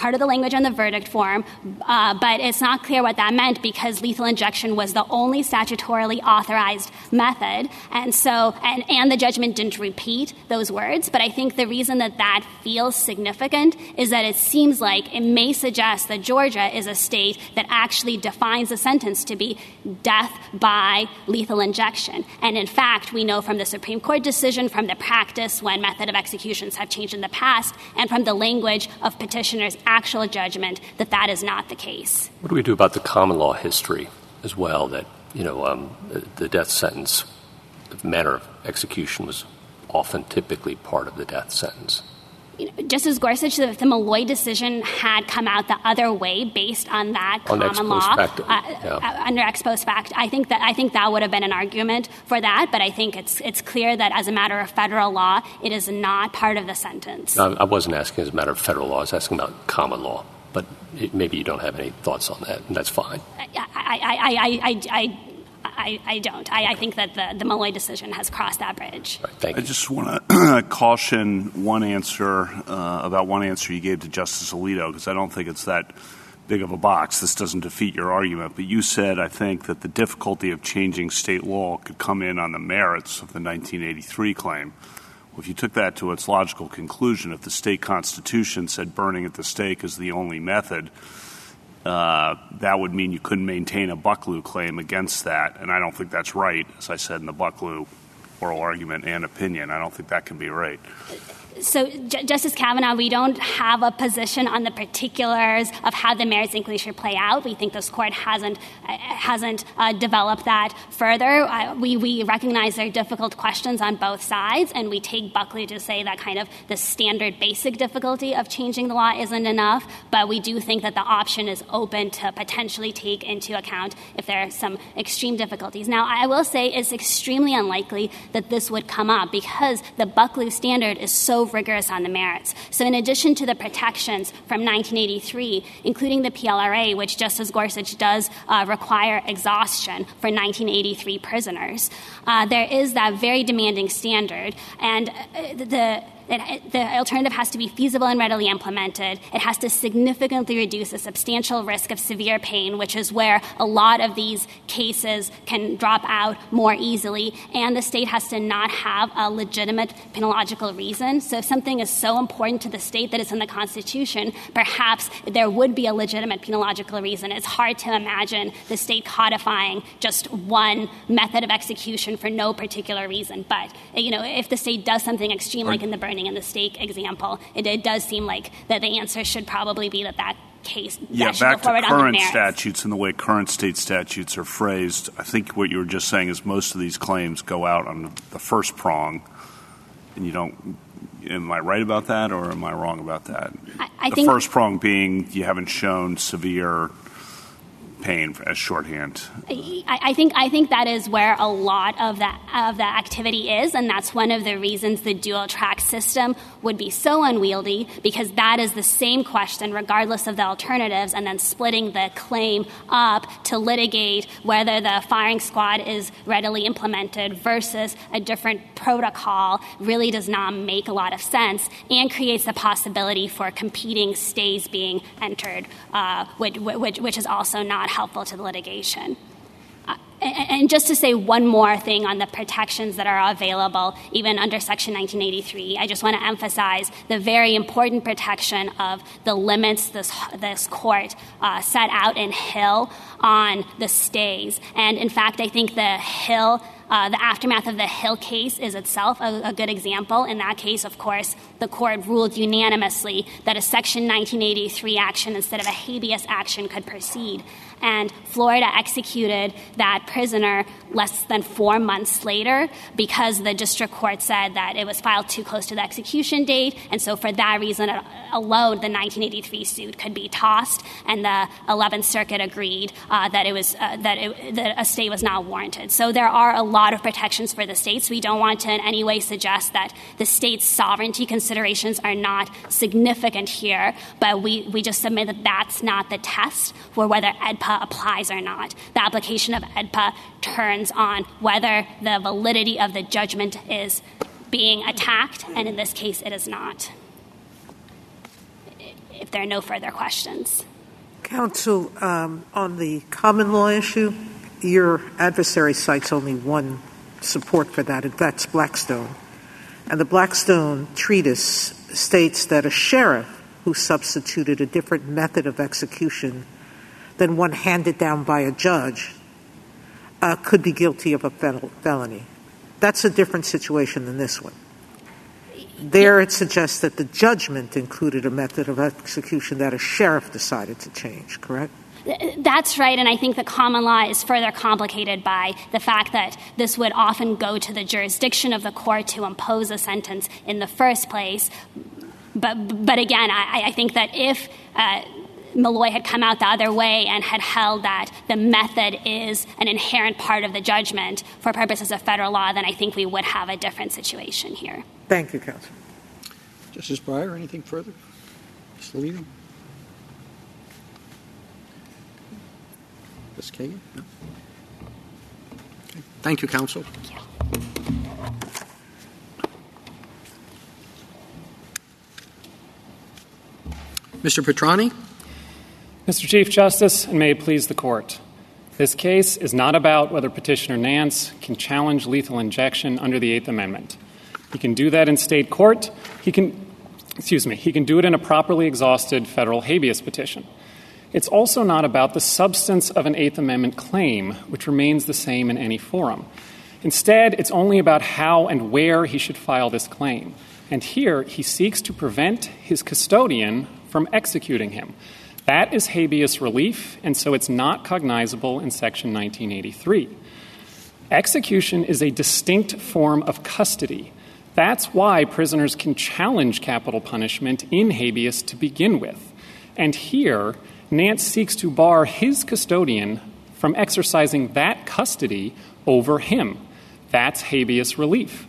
part of the language on the verdict form, uh, but it's not clear what that meant because lethal injection was the only statutorily authorized method. And so, and, and the judgment didn't repeat those words. But I think the reason that that feels significant is that it seems like it may suggest that Georgia is a state that actually defines a sentence to be death by lethal injection. And in fact, we know from the Supreme Court decision, from the practice when method of executions have changed in the past, and from the language of petitioner's actual judgment that that is not the case. What do we do about the common law history as well that, you know, um, the death sentence, the manner of execution was often typically part of the death sentence? Justice Gorsuch, the, the Malloy decision had come out the other way based on that on common law uh, yeah. uh, under ex post fact. I think that I think that would have been an argument for that, but I think it's it's clear that as a matter of federal law, it is not part of the sentence. I, I wasn't asking as a matter of federal law; I was asking about common law. But it, maybe you don't have any thoughts on that, and that's fine. I, I, I, I I, I don't. I, I, think that the, the Malloy decision has crossed that bridge. Right, I just want <clears throat> to caution one answer uh, about one answer you gave to Justice Alito because I don't think it's that big of a box. This doesn't defeat your argument, but you said I think that the difficulty of changing state law could come in on the merits of the 1983 claim. Well, if you took that to its logical conclusion, if the state constitution said burning at the stake is the only method, Uh, that would mean you couldn't maintain a Bucklew claim against that. And I don't think that's right, as I said in the Bucklew oral argument and opinion. I don't think that can be right. So, J- Justice Kavanaugh, we don't have a position on the particulars of how the merits inquiry should play out. We think this court hasn't uh, hasn't uh, developed that further. Uh, we we recognize there are difficult questions on both sides, and we take Bucklew to say that kind of the standard basic difficulty of changing the law isn't enough. But we do think that the option is open to potentially take into account if there are some extreme difficulties. Now, I will say it's extremely unlikely that this would come up because the Bucklew standard is so rigorous on the merits. So, in addition to the protections from 1983, including the PLRA, which Justice Gorsuch does uh, require exhaustion for 1983 prisoners, uh, there is that very demanding standard. And uh, the it, the alternative has to be feasible and readily implemented. It has to significantly reduce a substantial risk of severe pain, which is where a lot of these cases can drop out more easily. And the state has to not have a legitimate penological reason. So if something is so important to the state that it's in the Constitution, perhaps there would be a legitimate penological reason. It's hard to imagine the state codifying just one method of execution for no particular reason. But, you know, if the state does something extreme, like in the burning in the stake example, it, it does seem like that the answer should probably be that that case. Yeah, back to current statutes and the way current state statutes are phrased. I think what you were just saying is most of these claims go out on the first prong, and you don't. Am I right about that, or am I wrong about that? I, I the first prong being you haven't shown severe pain as shorthand. I, I, think I think that is where a lot of that of the activity is, and that's one of the reasons the dual track system would be so unwieldy because that is the same question regardless of the alternatives, and then splitting the claim up to litigate whether the firing squad is readily implemented versus a different protocol really does not make a lot of sense and creates the possibility for competing stays being entered, uh, which, which, which is also not helpful to the litigation. Uh, and just to say one more thing on the protections that are available, even under Section 1983, I just want to emphasize the very important protection of the limits this, this court uh, set out in Hill on the stays. And in fact, I think the Hill uh, the aftermath of the Hill case is itself a, a, good example. In that case, of course, the court ruled unanimously that a Section 1983 action instead of a habeas action could proceed and Florida executed that prisoner less than four months later because the district court said that it was filed too close to the execution date, and so for that reason alone, the 1983 suit could be tossed, and the 11th Circuit agreed uh, that it was uh, that, it, that a stay was not warranted. So there are a lot of protections for the states. We don't want to in any way suggest that the state's sovereignty considerations are not significant here, but we, we just submit that that's not the test for whether AEDPA AEDPA applies or not. The application of AEDPA turns on whether the validity of the judgment is being attacked, and in this case, it is not. If, if there are no further questions. Counsel, um, on the common law issue, your adversary cites only one support for that, and that's Blackstone. And the Blackstone treatise states that a sheriff who substituted a different method of execution than one handed down by a judge uh, could be guilty of a felony. That's a different situation than this one. There, it suggests that the judgment included a method of execution that a sheriff decided to change, correct? That's right, and I think the common law is further complicated by the fact that this would often go to the jurisdiction of the court to impose a sentence in the first place. But, but again, I, I think that if uh, Malloy had come out the other way and had held that the method is an inherent part of the judgment for purposes of federal law, then I think we would have a different situation here. Thank you, Counsel. Justice Breyer, anything further? Ms. Levy? Ms. Kagan? No? Okay. Thank you, Counsel. Thank you. Mr. Petrany? Mr. Chief Justice, and may it please the Court. This case is not about whether Petitioner Nance can challenge lethal injection under the Eighth Amendment. He can do that in state court. He can, excuse me, he can do it in a properly exhausted federal habeas petition. It's also not about the substance of an Eighth Amendment claim, which remains the same in any forum. Instead, it's only about how and where he should file this claim. And here, he seeks to prevent his custodian from executing him. That is habeas relief, and so it's not cognizable in Section 1983. Execution is a distinct form of custody. That's why prisoners can challenge capital punishment in habeas to begin with. And here, Nance seeks to bar his custodian from exercising that custody over him. That's habeas relief.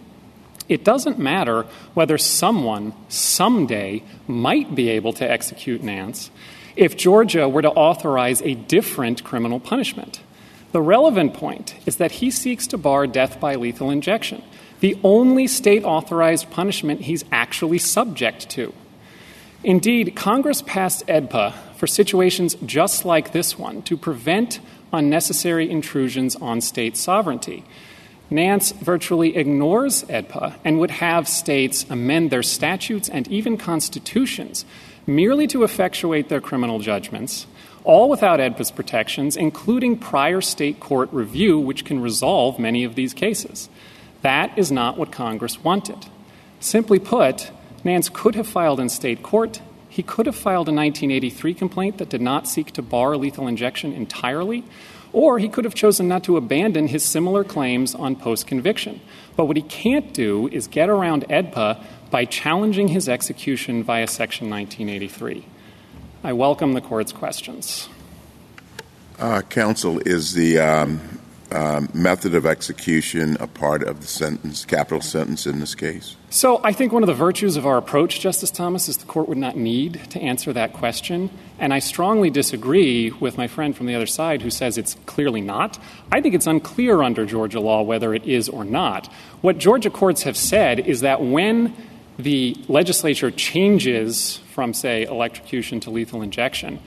It doesn't matter whether someone someday might be able to execute Nance if Georgia were to authorize a different criminal punishment. The relevant point is that he seeks to bar death by lethal injection, the only state authorized punishment he's actually subject to. Indeed, Congress passed AEDPA for situations just like this one to prevent unnecessary intrusions on state sovereignty. Nance virtually ignores AEDPA and would have states amend their statutes and even constitutions merely to effectuate their criminal judgments, all without AEDPA's protections, including prior state court review, which can resolve many of these cases. That is not what Congress wanted. Simply put, Nance could have filed in state court. He could have filed a 1983 complaint that did not seek to bar lethal injection entirely, or he could have chosen not to abandon his similar claims on post conviction. But what he can't do is get around AEDPA by challenging his execution via Section 1983. I welcome the court's questions. Uh, counsel, is the um, um, method of execution a part of the sentence, capital sentence in this case? So I think one of the virtues of our approach, Justice Thomas, is the court would not need to answer that question. And I strongly disagree with my friend from the other side who says it's clearly not. I think it's unclear under Georgia law whether it is or not. What Georgia courts have said is that when the legislature changes from, say, electrocution to lethal injection,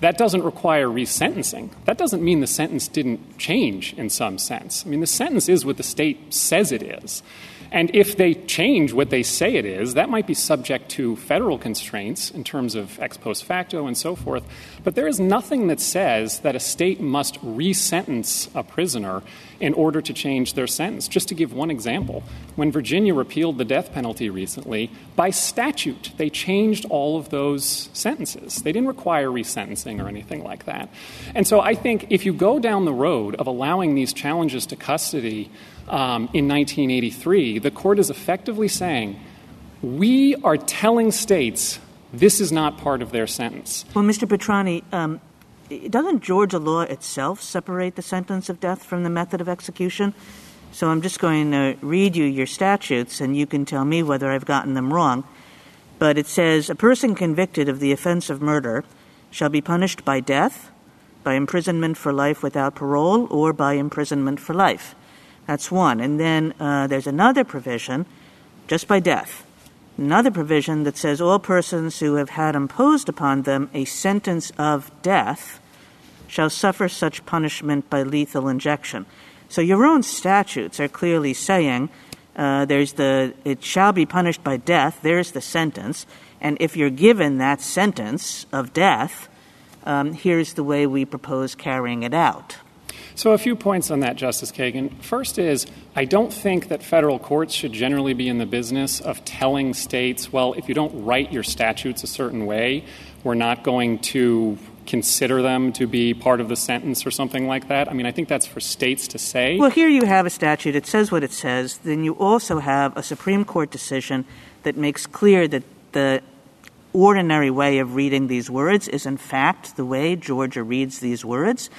that doesn't require resentencing. That doesn't mean the sentence didn't change in some sense. I mean, the sentence is what the state says it is. And if they change what they say it is, that might be subject to federal constraints in terms of ex post facto and so forth. But there is nothing that says that a state must resentence a prisoner in order to change their sentence. Just to give one example, when Virginia repealed the death penalty recently, by statute, they changed all of those sentences. They didn't require resentencing or anything like that. And so I think if you go down the road of allowing these challenges to custody um, in 1983, the court is effectively saying, we are telling states this is not part of their sentence. Well, Mr. Petrany, um, doesn't Georgia law itself separate the sentence of death from the method of execution? So I'm just going to read you your statutes, and you can tell me whether I've gotten them wrong. But it says a person convicted of the offense of murder shall be punished by death, by imprisonment for life without parole, or by imprisonment for life. That's one. And then uh, there's another provision, just by death. Another provision that says all persons who have had imposed upon them a sentence of death shall suffer such punishment by lethal injection. So your own statutes are clearly saying uh, there's the it shall be punished by death. There's the sentence, and if you're given that sentence of death, um, here's the way we propose carrying it out. So, a few points on that, Justice Kagan. First is, I don't think that federal courts should generally be in the business of telling states, well, if you don't write your statutes a certain way, we're not going to consider them to be part of the sentence or something like that. I mean, I think that's for states to say. Well, here you have a statute, it says what it says. Then you also have a Supreme Court decision that makes clear that the ordinary way of reading these words is, in fact, the way Georgia reads these words.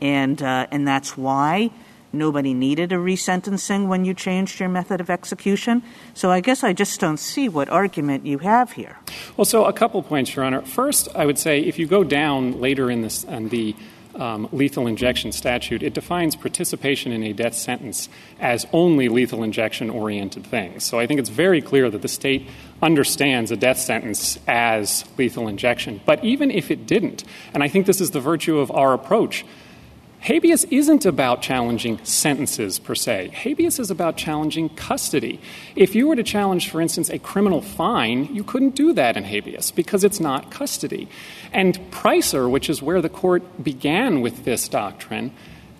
And, uh, and that's why nobody needed a resentencing when you changed your method of execution. So I guess I just don't see what argument you have here. Well, so a couple points, Your Honor. First, I would say if you go down later in, this, in the um, lethal injection statute, it defines participation in a death sentence as only lethal injection oriented things. So I think it's very clear that the state understands a death sentence as lethal injection. But even if it didn't, and I think this is the virtue of our approach, Habeas isn't about challenging sentences per se. Habeas is about challenging custody. If you were to challenge, for instance, a criminal fine, you couldn't do that in habeas because it's not custody. And Preiser, which is where the court began with this doctrine,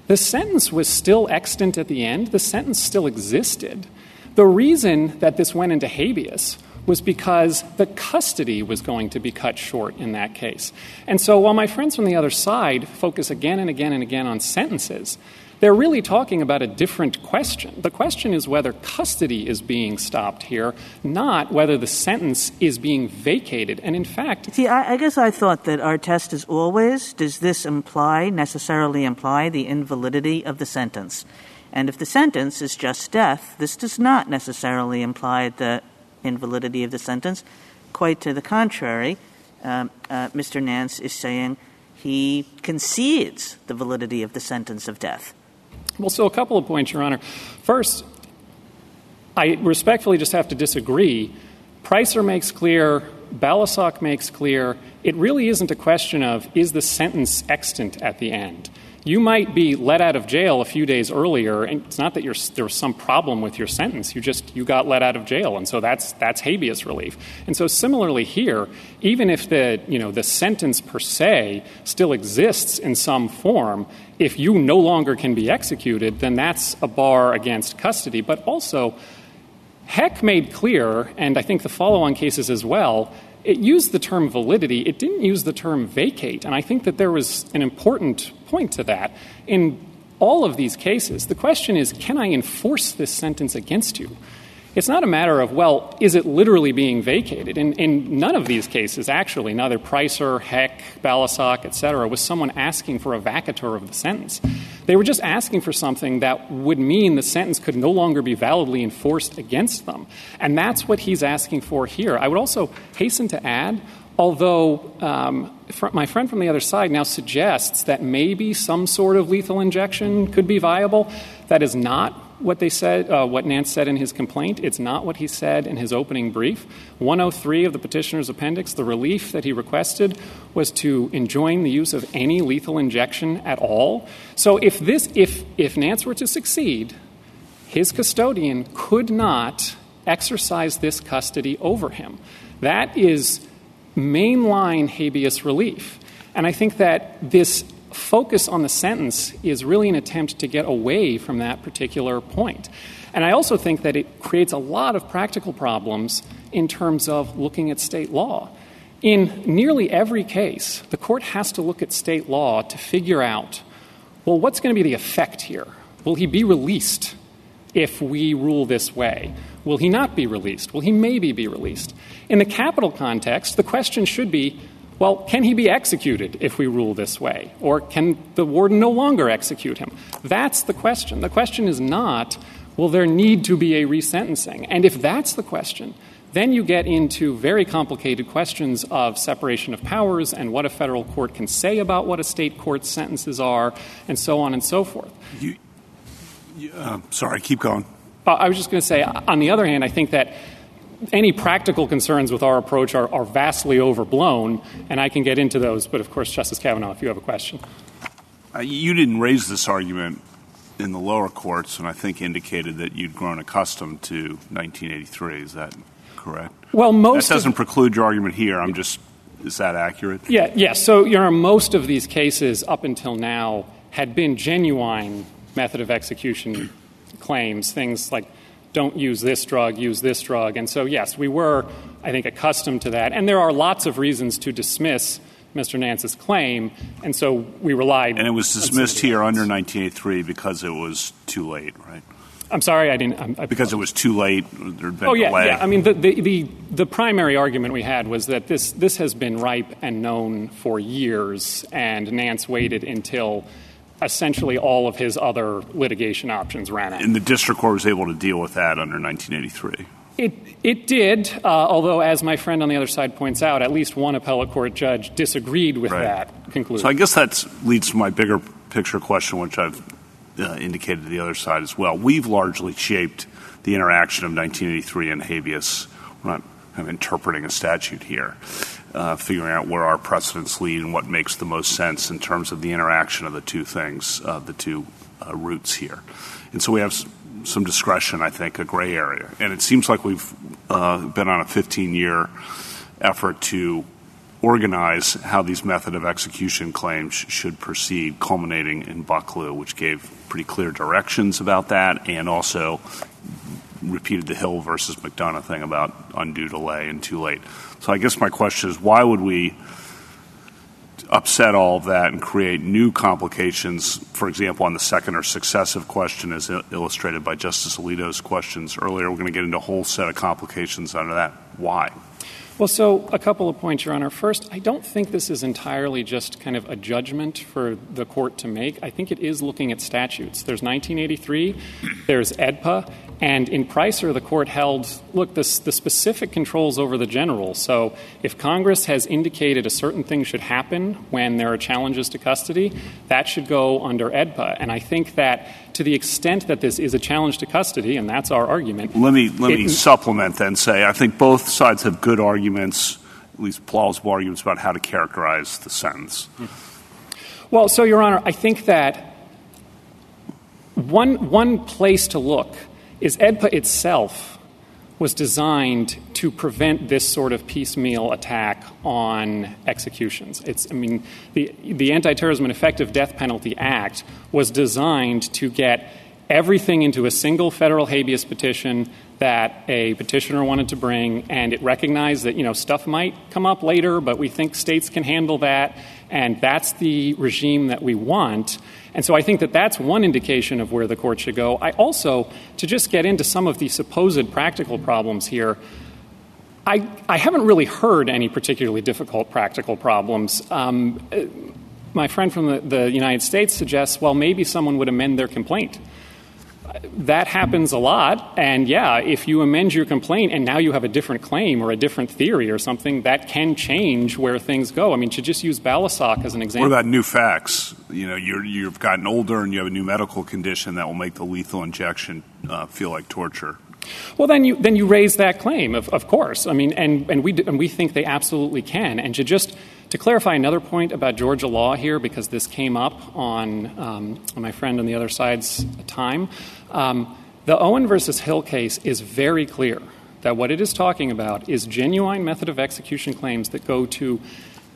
the sentence was still extant at the end, the sentence still existed. The reason that this went into habeas was because the custody was going to be cut short in that case. And so while my friends from the other side focus again and again and again on sentences, they're really talking about a different question. The question is whether custody is being stopped here, not whether the sentence is being vacated. And in fact, see, I, guess I thought that our test is always does this imply, necessarily imply, the invalidity of the sentence? And if the sentence is just death, this does not necessarily imply the invalidity of the sentence. Quite to the contrary, um, uh, Mr. Nance is saying he concedes the validity of the sentence of death. Well, so a couple of points, Your Honor. First, I respectfully just have to disagree. Preiser makes clear, Balisok makes clear, it really isn't a question of is the sentence extant at the end you might be let out of jail a few days earlier and it's not that there was some problem with your sentence you just you got let out of jail and so that's that's habeas relief. And so similarly here even if the you know the sentence per se still exists in some form if you no longer can be executed then that's a bar against custody. But also Heck made clear and i think the follow on cases as well it used the term validity. It didn't use the term vacate. And i think that there was an important point to that. In all of these cases the question is can i enforce this sentence against you it's not a matter of well is it literally being vacated? In, in none of these cases actually neither Preiser Heck Balisok etc was someone asking for a vacatur of the sentence. They were just asking for something that would mean the sentence could no longer be validly enforced against them. And that's what he's asking for here. I would also hasten to add although um, my friend from the other side now suggests that maybe some sort of lethal injection could be viable that is not what they said, uh, what Nance said in his complaint. It's not what he said in his opening brief. 103 of the petitioner's appendix, the relief that he requested was to enjoin the use of any lethal injection at all. So if this, if if Nance were to succeed, his custodian could not exercise this custody over him. That is mainline habeas relief. And I think that this focus on the sentence is really an attempt to get away from that particular point. And I also think that it creates a lot of practical problems in terms of looking at state law. In nearly every case, the court has to look at state law to figure out well, what's going to be the effect here? Will he be released if we rule this way? Will he not be released? Will he maybe be released? In the capital context, the question should be well, can he be executed if we rule this way? Or can the warden no longer execute him? That's the question. The question is not, will there need to be a resentencing? And if that's the question, then you get into very complicated questions of separation of powers and what a federal court can say about what a state court's sentences are, and so on and so forth. You, you, uh, sorry, keep going. Uh, I was just going to say, on the other hand, I think that any practical concerns with our approach are, are vastly overblown, and I can get into those. But of course, Justice Kavanaugh, if you have a question. Uh, you didn't raise this argument in the lower courts, and I think indicated that you'd grown accustomed to 1983. Is that correct? Well, most that doesn't of, preclude your argument here. I'm just is that accurate? Yeah, yeah. So, you know, most of these cases up until now had been genuine method of execution claims, things like don't use this drug, use this drug. And so, yes, we were, I think, accustomed to that. And there are lots of reasons to dismiss Mr. Nance's claim, and so we relied. And it was dismissed here under 1983 because it was too late, right? I'm sorry, I didn't. I, because it was too late. oh yeah, delay. yeah. I mean, the, the, the the primary argument we had was that this this has been ripe and known for years, and Nance waited until essentially all of his other litigation options ran out. And the district court was able to deal with that under 1983. It, it did, uh, although, as my friend on the other side points out, at least one appellate court judge disagreed with right. that conclusion. So I guess that leads to my bigger picture question, which I've uh, indicated to the other side as well. We've largely shaped the interaction of 1983 and habeas. We're not I'm interpreting a statute here, uh, figuring out where our precedents lead and what makes the most sense in terms of the interaction of the two things, uh, the two uh, routes here. And so we have some discretion, I think, a gray area. And it seems like we've uh, been on a 15 year effort to organize how these method of execution claims should proceed, culminating in Bucklew, which gave pretty clear directions about that and also repeated the Hill versus McDonough thing about undue delay and too late. So I guess my question is why would we upset all of that and create new complications, for example, on the second or successive question, as illustrated by Justice Alito's questions earlier? We're going to get into a whole set of complications under that. Why? Well, so a couple of points, Your Honor. First, I don't think this is entirely just kind of a judgment for the court to make. I think it is looking at statutes. There's 1983, there's AEDPA, and in Preiser, the court held look, this, the specific controls over the general. So if Congress has indicated a certain thing should happen when there are challenges to custody, that should go under AEDPA. And I think that to the extent that this is a challenge to custody, and that's our argument. Let me, let me supplement then say I think both sides have good arguments, at least plausible arguments, about how to characterize the sentence. Well, so, Your Honor, I think that one, one place to look is AEDPA itself was designed to prevent this sort of piecemeal attack on executions. It's, I mean, the, the Anti-Terrorism and Effective Death Penalty Act was designed to get everything into a single federal habeas petition that a petitioner wanted to bring, and it recognized that, you know, stuff might come up later, but we think states can handle that, and that's the regime that we want. And so I think that that's one indication of where the court should go. I also, to just get into some of the supposed practical problems here, I, I haven't really heard any particularly difficult practical problems. Um, my friend from the, the United States suggests, well, maybe someone would amend their complaint that happens a lot. And yeah, if you amend your complaint and now you have a different claim or a different theory or something, that can change where things go. I mean, to just use Balisok as an example. What about new facts? You know, you're, you've gotten older and you have a new medical condition that will make the lethal injection uh, feel like torture. Well, then you then you raise that claim, of, of course. I mean, and, and we and we think they absolutely can. And to just to clarify another point about Georgia law here, because this came up on, um, on my friend on the other side's time, Um, the Owen versus Hill case is very clear that what it is talking about is genuine method of execution claims that go to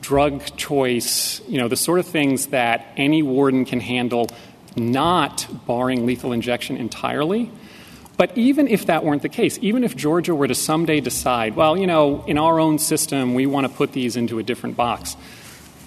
drug choice, you know, the sort of things that any warden can handle, not barring lethal injection entirely. But even if that weren't the case, even if Georgia were to someday decide, well, you know, in our own system, we want to put these into a different box,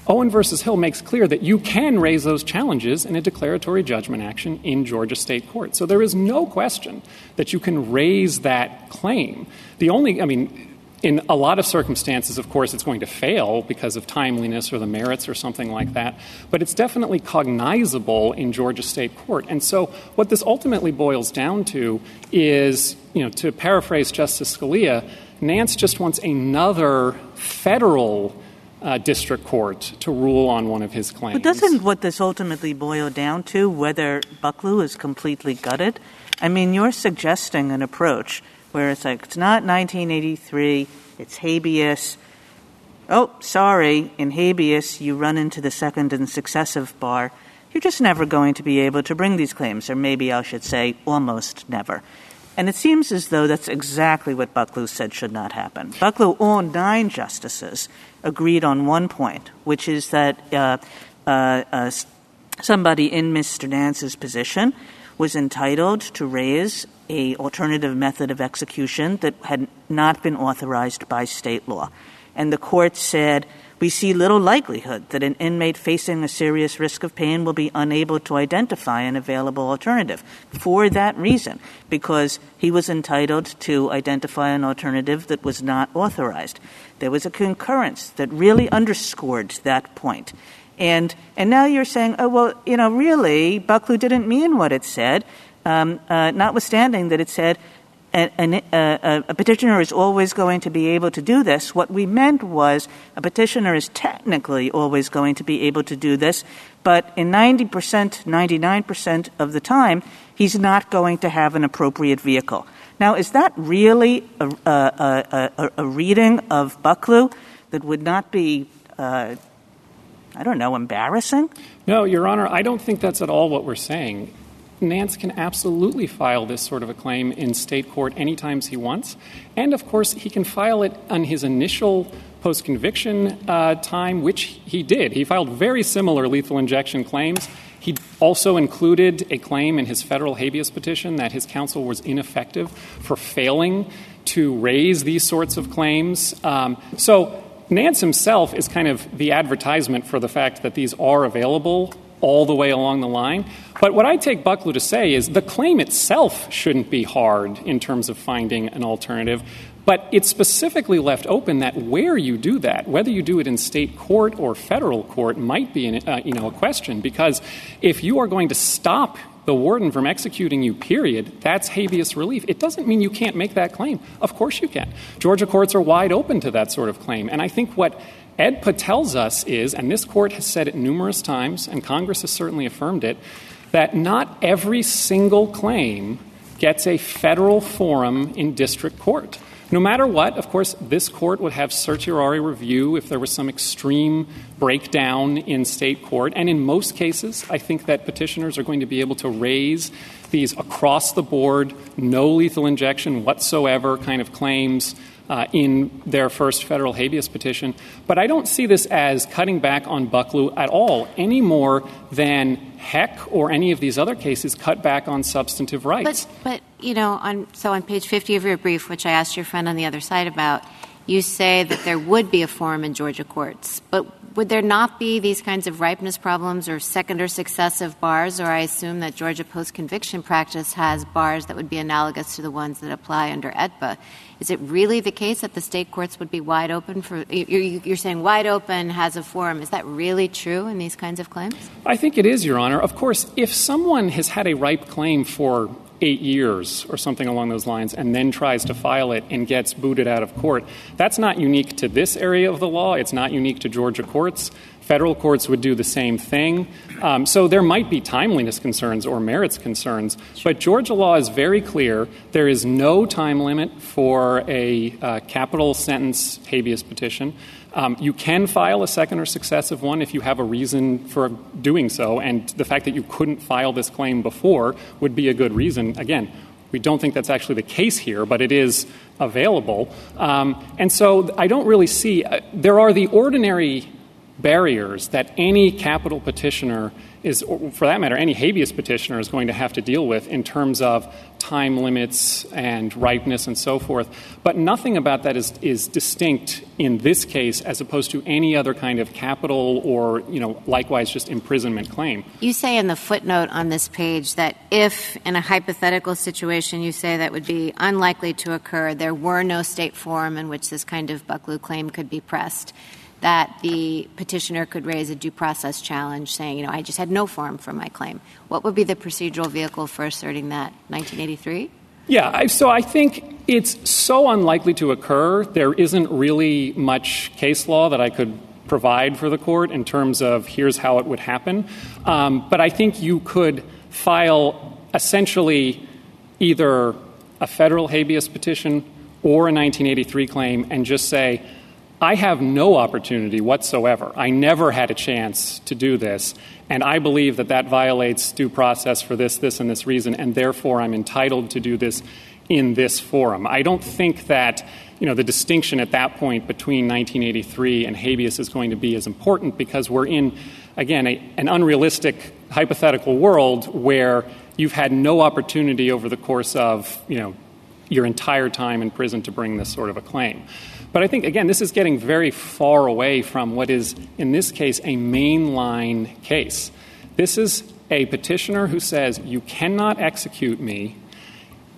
Owen versus Hill makes clear that you can raise those challenges in a declaratory judgment action in Georgia state court. So there is no question that you can raise that claim. The only, I mean, in a lot of circumstances, of course, it's going to fail because of timeliness or the merits or something like that, but it's definitely cognizable in Georgia state court. And so what this ultimately boils down to is, you know, to paraphrase Justice Scalia, Nance just wants another federal Uh, district court to rule on one of his claims. But doesn't what this ultimately boil down to whether Bucklew is completely gutted? I mean, you're suggesting an approach where it's like, it's not 1983, it's habeas. Oh, sorry, in habeas, you run into the second and successive bar. You're just never going to be able to bring these claims, or maybe I should say almost never. And it seems as though that's exactly what Bucklew said should not happen. Bucklew, all nine justices, agreed on one point, which is that uh, uh, uh, somebody in Mr. Nance's position was entitled to raise a alternative method of execution that had not been authorized by state law. And the court said, we see little likelihood that an inmate facing a serious risk of pain will be unable to identify an available alternative for that reason, because he was entitled to identify an alternative that was not authorized. There was a concurrence that really underscored that point. And, and now you're saying, oh, well, you know, really, Bucklew didn't mean what it said, um, uh, notwithstanding that it said a, a, a, petitioner is always going to be able to do this. What we meant was a petitioner is technically always going to be able to do this, but in 90%, 99% of the time, he's not going to have an appropriate vehicle. Now, is that really a reading of Bucklew that would not be, uh, I don't know, embarrassing? No, Your Honor, I don't think that's at all what we're saying. Nance can absolutely file this sort of a claim in state court anytime he wants. And of course, he can file it on his initial post conviction uh, time, which he did. He filed very similar lethal injection claims. He also included a claim in his federal habeas petition that his counsel was ineffective for failing to raise these sorts of claims. Um, so Nance himself is kind of the advertisement for the fact that these are available all the way along the line. But what I take Bucklew to say is the claim itself shouldn't be hard in terms of finding an alternative. But it's specifically left open that where you do that, whether you do it in state court or federal court, might be an, uh, you know, a question. Because if you are going to stop the warden from executing you, period, that's habeas relief. It doesn't mean you can't make that claim. Of course you can. Georgia courts are wide open to that sort of claim. And I think what AEDPA tells us is, and this court has said it numerous times, and Congress has certainly affirmed it, that not every single claim gets a federal forum in district court. No matter what, of course, this court would have certiorari review if there was some extreme breakdown in state court. And in most cases, I think that petitioners are going to be able to raise these across the board, no lethal injection whatsoever kind of claims Uh, in their first federal habeas petition. But I don't see this as cutting back on Bucklew at all, any more than Heck or any of these other cases cut back on substantive rights. But, but you know, on, so on page 50 of your brief, which I asked your friend on the other side about, you say that there would be a forum in Georgia courts. But would there not be these kinds of ripeness problems or second or successive bars? Or I assume that Georgia post conviction practice has bars that would be analogous to the ones that apply under AEDPA. Is it really the case that the state courts would be wide open for? You're saying wide open has a forum. Is that really true in these kinds of claims? I think it is, Your Honor. Of course, if someone has had a ripe claim for eight years or something along those lines and then tries to file it and gets booted out of court, that's not unique to this area of the law. It's not unique to Georgia courts. Federal courts would do the same thing. Um, so there might be timeliness concerns or merits concerns. But Georgia law is very clear. There is no time limit for a uh, capital sentence habeas petition. Um, you can file a second or successive one if you have a reason for doing so. And the fact that you couldn't file this claim before would be a good reason. Again, we don't think that's actually the case here, but it is available. Um, and so I don't really see, uh, there are the ordinary barriers that any capital petitioner is, for that matter, any habeas petitioner is going to have to deal with in terms of time limits and ripeness and so forth. But nothing about that is, is distinct in this case as opposed to any other kind of capital or, you know, likewise just imprisonment claim. You say in the footnote on this page that if in a hypothetical situation you say that would be unlikely to occur, there were no state forum in which this kind of Bucklew claim could be pressed that the petitioner could raise a due process challenge saying, you know, I just had no form for my claim. What would be the procedural vehicle for asserting that? 1983? Yeah, so I think it's so unlikely to occur. There isn't really much case law that I could provide for the court in terms of here's how it would happen. Um, but I think you could file essentially either a federal habeas petition or a 1983 claim and just say, I have no opportunity whatsoever. I never had a chance to do this, and I believe that that violates due process for this, this, and this reason, and therefore I'm entitled to do this in this forum. I don't think that you know the distinction at that point between 1983 and habeas is going to be as important because we're in again a, an unrealistic hypothetical world where you've had no opportunity over the course of you know your entire time in prison to bring this sort of a claim. But I think, again, this is getting very far away from what is, in this case, a mainline case. This is a petitioner who says, You cannot execute me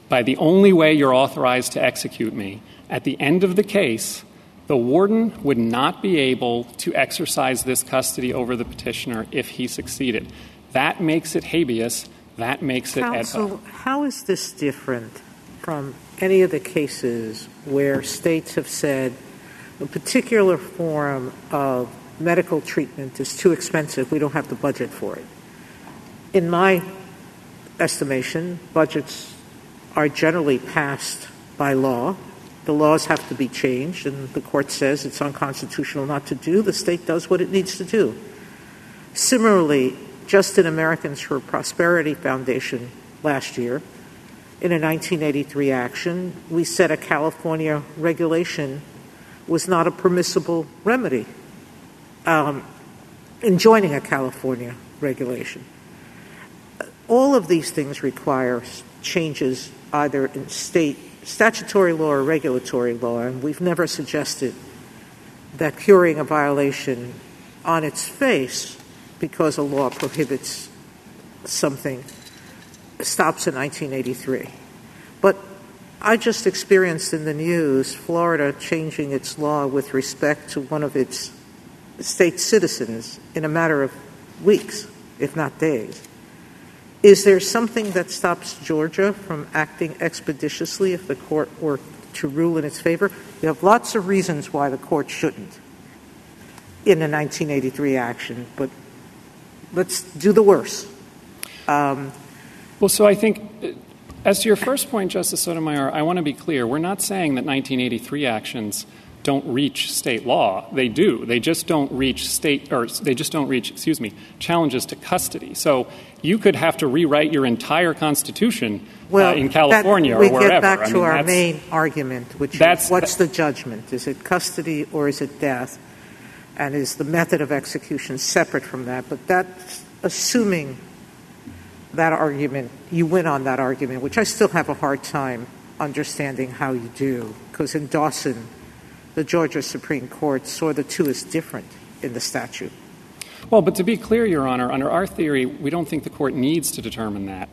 by the only way you're authorized to execute me. At the end of the case, the warden would not be able to exercise this custody over the petitioner if he succeeded. That makes it habeas. That makes it Counsel, how is this different from any of the cases where states have said a particular form of medical treatment is too expensive, we don't have the budget for it? In my estimation, budgets are generally passed by law. The laws have to be changed, and the court says it's unconstitutional not to do. The state does what it needs to do. Similarly, Just in Americans for Prosperity Foundation last year, in a 1983 action, we said a California regulation was not a permissible remedy um, in joining a California regulation. All of these things require changes either in state statutory law or regulatory law, and we've never suggested that curing a violation on its face because a law prohibits something stops in 1983. But I just experienced in the news Florida changing its law with respect to one of its state citizens in a matter of weeks, if not days. Is there something that stops Georgia from acting expeditiously if the court were to rule in its favor? You have lots of reasons why the court shouldn't in a 1983 action, but let's do the worst. Um, well, so I think, uh, as to your first point, Justice Sotomayor, I want to be clear. We're not saying that 1983 actions don't reach state law. They do. They just don't reach state, or they just don't reach, excuse me, challenges to custody. So you could have to rewrite your entire constitution uh, well, uh, in California that, or wherever. We get back to I mean, our main argument, which is what's the judgment? Is it custody or is it death? And is the method of execution separate from that? But that's assuming that argument, you win on that argument, which I still have a hard time understanding how you do, because in Dawson, the Georgia Supreme Court saw the two as different in the statute. Well, but to be clear, Your Honor, under our theory, we don't think the court needs to determine that.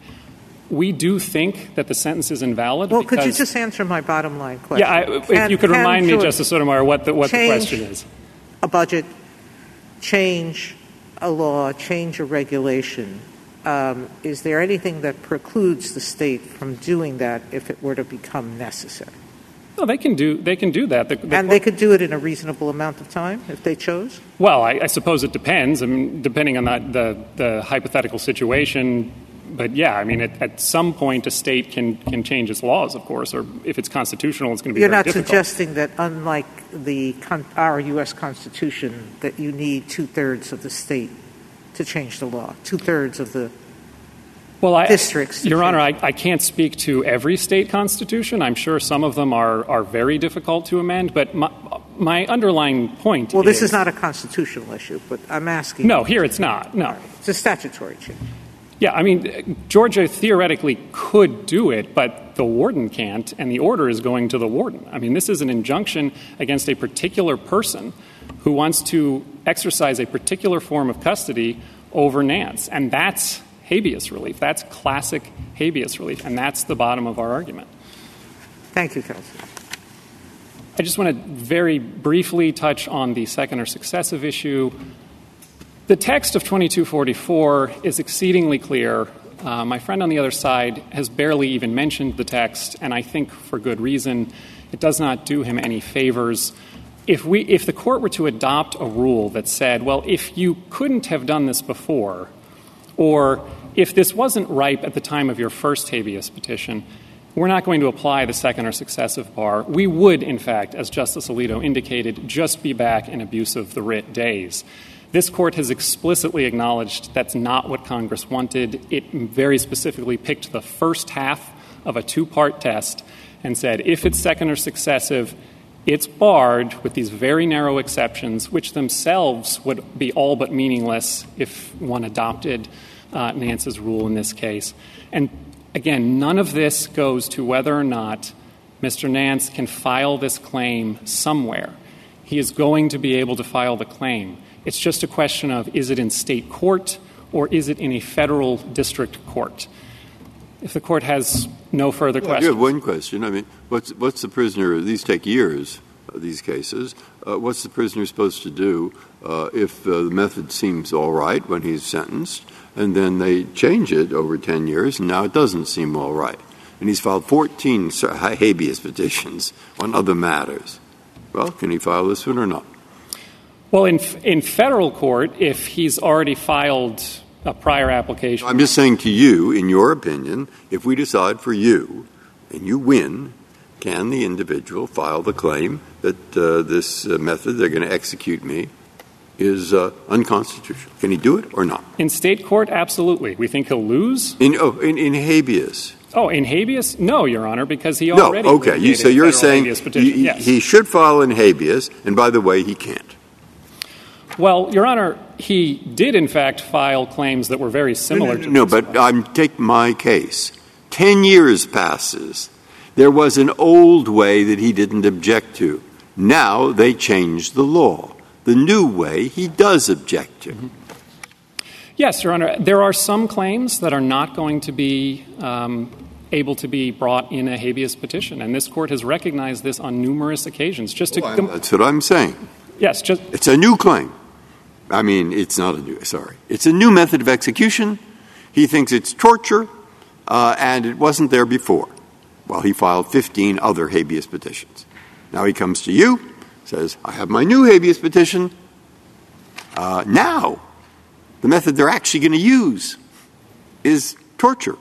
We do think that the sentence is invalid. Well, could you just answer my bottom line question? Yeah, I, if you could remind me, Justice Sotomayor, what the, what the question is. A budget, change a law, change a regulation. Um, is there anything that precludes the state from doing that if it were to become necessary? No, they can do they can do that. The, the and they could do it in a reasonable amount of time if they chose. Well, I, I suppose it depends. I mean, depending on that, the the hypothetical situation. But yeah, I mean, at, at, some point, a state can can change its laws, of course, or if it's constitutional, it's going to be. You're not difficult. suggesting that, unlike the our U.S. Constitution, that you need two thirds of the state to change the law, two thirds of the well, I, districts. Your Honor, I, I, can't speak to every state constitution. I'm sure some of them are, are very difficult to amend, but my, my underlying point Well, this is, is not a constitutional issue, but I'm asking. No, here it's not. No. It's a statutory change. Yeah, I mean, Georgia theoretically could do it, but the warden can't, and the order is going to the warden. I mean, this is an injunction against a particular person who wants to exercise a particular form of custody over Nance, and that's habeas relief. That's classic habeas relief, and that's the bottom of our argument. Thank you, counsel. I just want to very briefly touch on the second or successive issue. The text of 2244 is exceedingly clear. Uh, my friend on the other side has barely even mentioned the text, and I think for good reason. It does not do him any favors. If, we, if the court were to adopt a rule that said, well, if you couldn't have done this before, or if this wasn't ripe at the time of your first habeas petition, we're not going to apply the second or successive bar. We would, in fact, as Justice Alito indicated, just be back in abuse of the writ days. This court has explicitly acknowledged that's not what Congress wanted. It very specifically picked the first half of a two part test and said if it's second or successive, it's barred with these very narrow exceptions, which themselves would be all but meaningless if one adopted uh, Nance's rule in this case. And again, none of this goes to whether or not Mr. Nance can file this claim somewhere. He is going to be able to file the claim. It's just a question of is it in state court or is it in a federal district court? If the court has no further questions. You have one question. I mean, what's, what's the prisoner, these take years, uh, these cases. Uh, what's the prisoner supposed to do uh, if uh, the method seems all right when he's sentenced, and then they change it over 10 years, and now it doesn't seem all right? And he's filed 14 habeas petitions on other matters. Well, can he file this one or not? Well, in, in federal court, if he's already filed a prior application. I'm just saying to you, in your opinion, if we decide for you and you win, can the individual file the claim that uh, this uh, method they're going to execute me is uh, unconstitutional? Can he do it or not? In state court, absolutely. We think he'll lose. In, oh, in, in habeas. Oh, in habeas? No, Your Honor, because he already. no. Okay, you, so you're saying he, yes. he should file in habeas, and by the way, he can't. Well, Your Honor, he did in fact file claims that were very similar no, to no, but I'm take my case. Ten years passes. There was an old way that he didn't object to. Now they changed the law. The new way he does object to. Mm-hmm. Yes, Your Honor. There are some claims that are not going to be um, able to be brought in a habeas petition, and this court has recognized this on numerous occasions. Just to that's what I'm saying. Yes, just it's a new claim. I mean, it's not a new, sorry. It's a new method of execution. He thinks it's torture, uh, and it wasn't there before. Well, he filed 15 other habeas petitions. Now he comes to you, says, I have my new habeas petition. Uh, now, the method they're actually going to use is torture.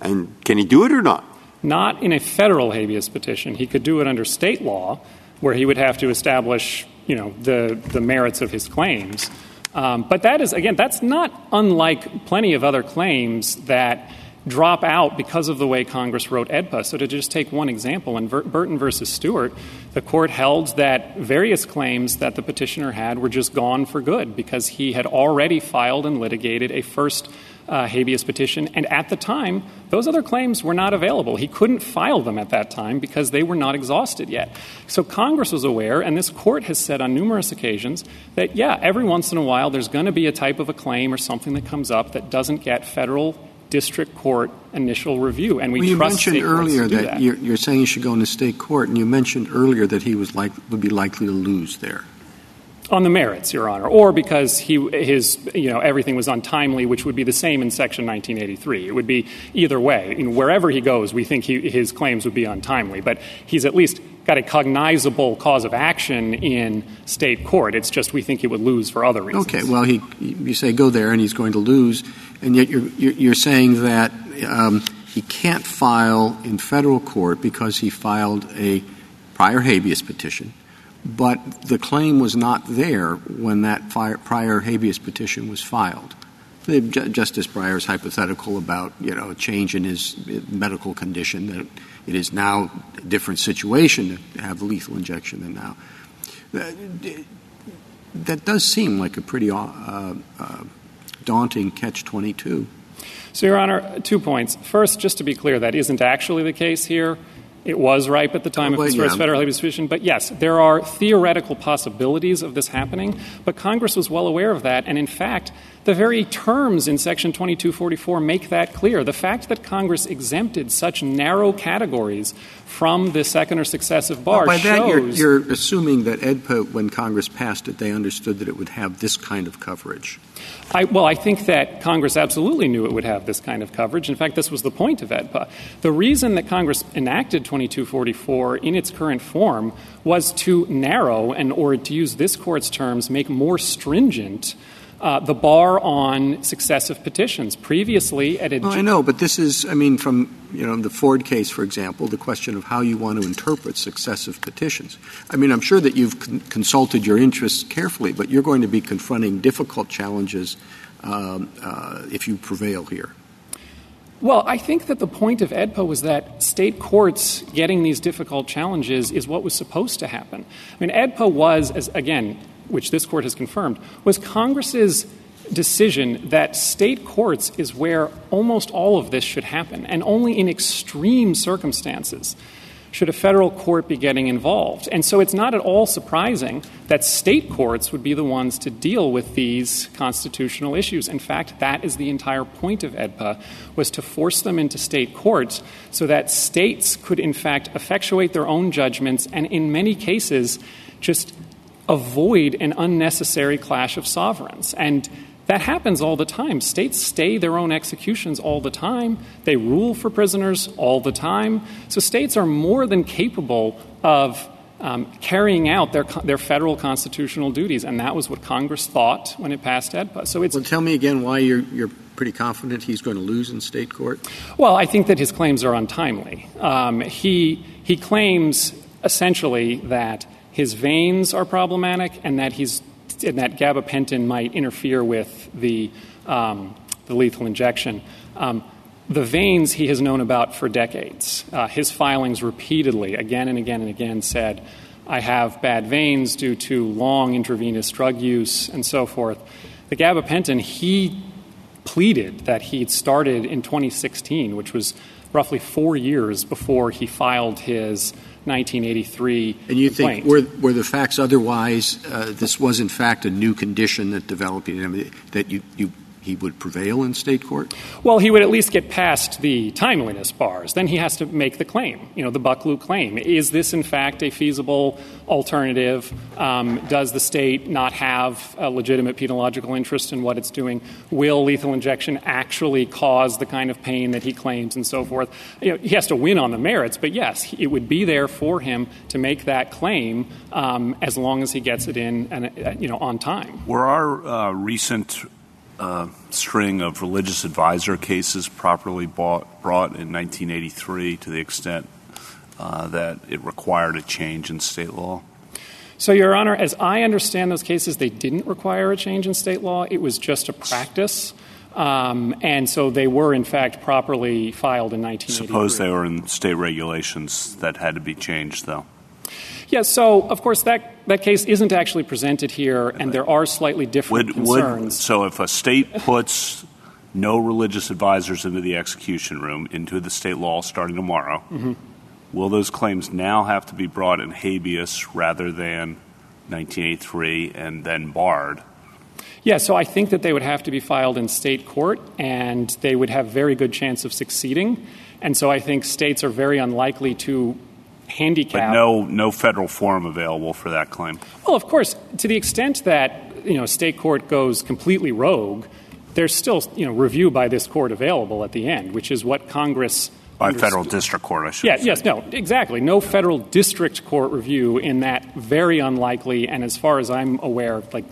And can he do it or not? Not in a federal habeas petition. He could do it under state law, where he would have to establish you know, the, the merits of his claims. Um, but that is, again, that's not unlike plenty of other claims that drop out because of the way Congress wrote AEDPA. So to just take one example, in Burton versus Stewart, the court held that various claims that the petitioner had were just gone for good because he had already filed and litigated a first uh, habeas petition. And at the time, those other claims were not available. He couldn't file them at that time because they were not exhausted yet. So Congress was aware, and this court has said on numerous occasions that, yeah, every once in a while there's going to be a type of a claim or something that comes up that doesn't get federal district court initial review, and we well, you mentioned earlier that, that, You're, you're, saying he should go into state court, and you mentioned earlier that he was like would be likely to lose there on the merits, Your Honor, or because he, his, you know, everything was untimely, which would be the same in Section 1983. It would be either way. Wherever he goes, we think he, his claims would be untimely, but he's at least got a cognizable cause of action in state court. It's just we think he would lose for other reasons. Okay. Well, he, you say go there, and he's going to lose, and yet you're, you're saying that um, he can't file in federal court because he filed a prior habeas petition but the claim was not there when that prior habeas petition was filed. Justice Breyer's hypothetical about you know a change in his medical condition that it is now a different situation to have lethal injection than now. That does seem like a pretty uh, uh, daunting catch twenty two. So, Your Honor, two points. First, just to be clear, that isn't actually the case here. It was ripe at the time well, of his yeah. first federal habeas petition. But yes, there are theoretical possibilities of this happening. But Congress was well aware of that. And in fact, the very terms in Section 2244 make that clear. The fact that Congress exempted such narrow categories from the second or successive bar well, by shows. That you're, you're assuming that AEDPA, when Congress passed it, they understood that it would have this kind of coverage. I, well, I think that Congress absolutely knew it would have this kind of coverage. In fact, this was the point of AEDPA. The reason that Congress enacted 2244 in its current form was to narrow and, or to use this court's terms, make more stringent the bar on successive petitions. Previously, at a well, I know, but this is, I mean, from you know the Ford case, for example, the question of how you want to interpret successive petitions. I mean, I'm sure that you've con- consulted your interests carefully, but you're going to be confronting difficult challenges um, uh, if you prevail here. Well, I think that the point of AEDPA was that state courts getting these difficult challenges is what was supposed to happen. I mean, AEDPA was, as, again, which this court has confirmed, was Congress's decision that state courts is where almost all of this should happen, and only in extreme circumstances should a federal court be getting involved. And so it's not at all surprising that state courts would be the ones to deal with these constitutional issues. In fact, that is the entire point of AEDPA was to force them into state courts so that states could in fact effectuate their own judgments and in many cases just avoid an unnecessary clash of sovereigns. And that happens all the time. States stay their own executions all the time. They rule for prisoners all the time. So states are more than capable of um, carrying out their, their federal constitutional duties. And that was what Congress thought when it passed AEDPA. So it's. Well, tell me again why you're, you're pretty confident he's going to lose in state court? Well, I think that his claims are untimely. Um, he, he claims essentially that his veins are problematic and that he's and that gabapentin might interfere with the, um, the lethal injection. Um, the veins he has known about for decades. Uh, his filings repeatedly, again and again and again, said, I have bad veins due to long intravenous drug use and so forth. The gabapentin, he pleaded that he'd started in 2016, which was roughly four years before he filed his 1983 And you complaint. think were, were the facts otherwise, uh, this was in fact a new condition that developed in him, that you, you he would prevail in state court? Well, he would at least get past the timeliness bars. Then he has to make the claim, you know, the Bucklew claim. Is this, in fact, a feasible alternative? Um, does the state not have a legitimate penological interest in what it's doing? Will lethal injection actually cause the kind of pain that he claims and so forth? You know, he has to win on the merits, but yes, it would be there for him to make that claim um, as long as he gets it in, and, uh, you know, on time. Were our uh, recent string of religious advisor cases properly bought, brought in 1983 to the extent uh, that it required a change in state law? So, Your Honor, as I understand those cases, they didn't require a change in state law. It was just a practice. Um, and so they were, in fact, properly filed in 1983. Suppose they were in state regulations that had to be changed, though. Yeah, so of course that, that case isn't actually presented here, and there are slightly different Would, concerns. would, so if a state puts no religious advisors into the execution room, into the state law starting tomorrow, Mhm. will those claims now have to be brought in habeas rather than 1983 and then barred? Yeah, so I think that they would have to be filed in state court, and they would have very good chance of succeeding. And so I think states are very unlikely to handicap. But no, no federal forum available for that claim. Well, of course, to the extent that you know state court goes completely rogue, there's still you know review by this court available at the end, which is what Congress By understood. federal district court, I should Yeah, say. yes, no, exactly. No federal district court review in that very unlikely, and as far as I'm aware, like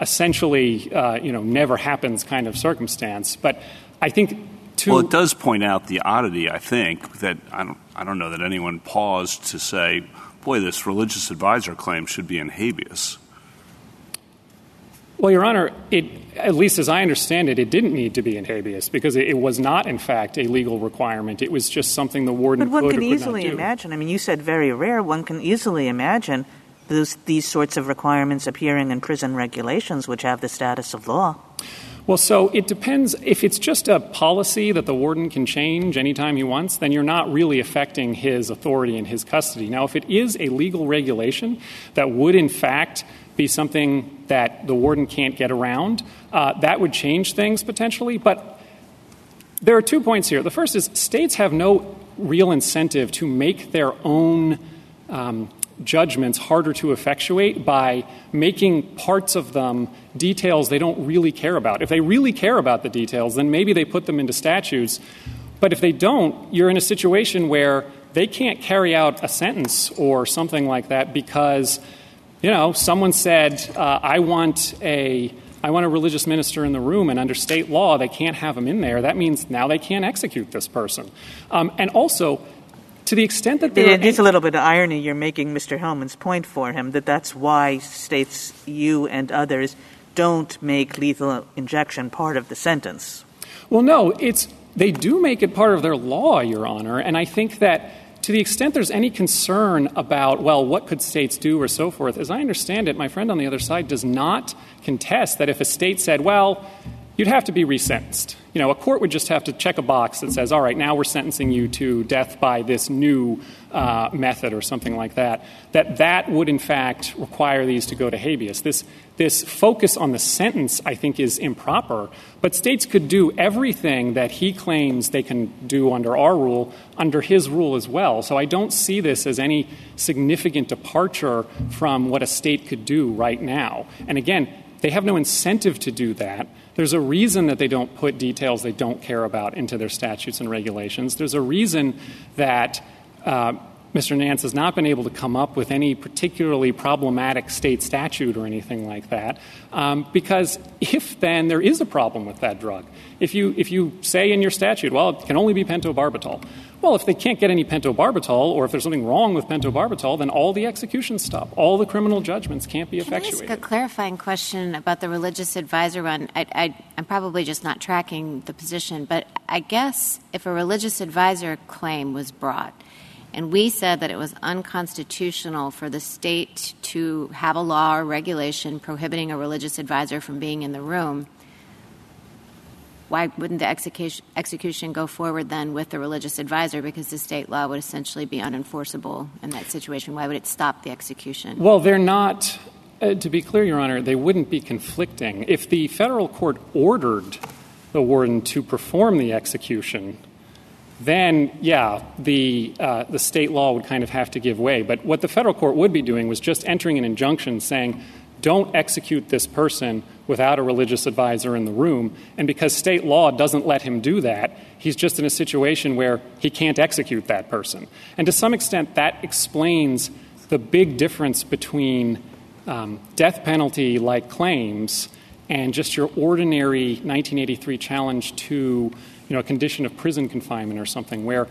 essentially, uh, you know, never happens kind of circumstance. But I think to Well, it does point out the oddity, I think, that I don't, I don't know that anyone paused to say, boy, this religious advisor claim should be in habeas. Well, Your Honor, it, at least as I understand it, it didn't need to be in habeas because it, it was not, in fact, a legal requirement. It was just something the warden But one could can or could easily imagine. I mean, you said very rare. One can easily imagine those, these sorts of requirements appearing in prison regulations, which have the status of law. Well, so it depends. If it's just a policy that the warden can change anytime he wants, then you're not really affecting his authority and his custody. Now, if it is a legal regulation that would, in fact, be something that the warden can't get around, uh, that would change things potentially. But there are two points here. The first is states have no real incentive to make their own um, judgments harder to effectuate by making parts of them details they don't really care about. If they really care about the details, then maybe they put them into statutes. But if they don't, you're in a situation where they can't carry out a sentence or something like that because, you know, someone said, uh, I want a I want a religious minister in the room, and under state law, they can't have him in there. That means now they can't execute this person. Um, and also, to the extent that there it is a little bit of irony you're making Mr. Hellman's point for him that that's why states you and others don't make lethal injection part of the sentence. Well, no, it's they do make it part of their law, Your Honor, and I think that to the extent there's any concern about, well, what could states do or so forth, as I understand it, my friend on the other side does not contest that if a state said, well, you'd have to be resentenced. You know, a court would just have to check a box that says, all right, now we're sentencing you to death by this new uh, method or something like that, that that would in fact require these to go to habeas. This, this focus on the sentence, I think, is improper, but states could do everything that he claims they can do under our rule, under his rule as well. So I don't see this as any significant departure from what a state could do right now. And again, they have no incentive to do that. There's a reason that they don't put details they don't care about into their statutes and regulations. There's a reason that uh, Mr. Nance has not been able to come up with any particularly problematic state statute or anything like that, um, because if then there is a problem with that drug, if you if you say in your statute, well, it can only be pentobarbital. Well, if they can't get any pentobarbital, or if there's something wrong with pentobarbital, then all the executions stop. All the criminal judgments can't be effectuated. Can I ask a clarifying question about the religious advisor one? I, I, I'm probably just not tracking the position, but I guess if a religious advisor claim was brought and we said that it was unconstitutional for the state to have a law or regulation prohibiting a religious advisor from being in the room. Why wouldn't the execution, execution go forward then with the religious advisor? Because the state law would essentially be unenforceable in that situation. Why would it stop the execution? Well, they're not. Uh, to be clear, Your Honor, they wouldn't be conflicting. If the federal court ordered the warden to perform the execution, then yeah, the uh, the state law would kind of have to give way. But what the federal court would be doing was just entering an injunction saying, "Don't execute this person without a religious advisor in the room." And because state law doesn't let him do that, he's just in a situation where he can't execute that person. And to some extent, that explains the big difference between um, death penalty like claims and just your ordinary 1983 challenge to you know, a condition of prison confinement or something where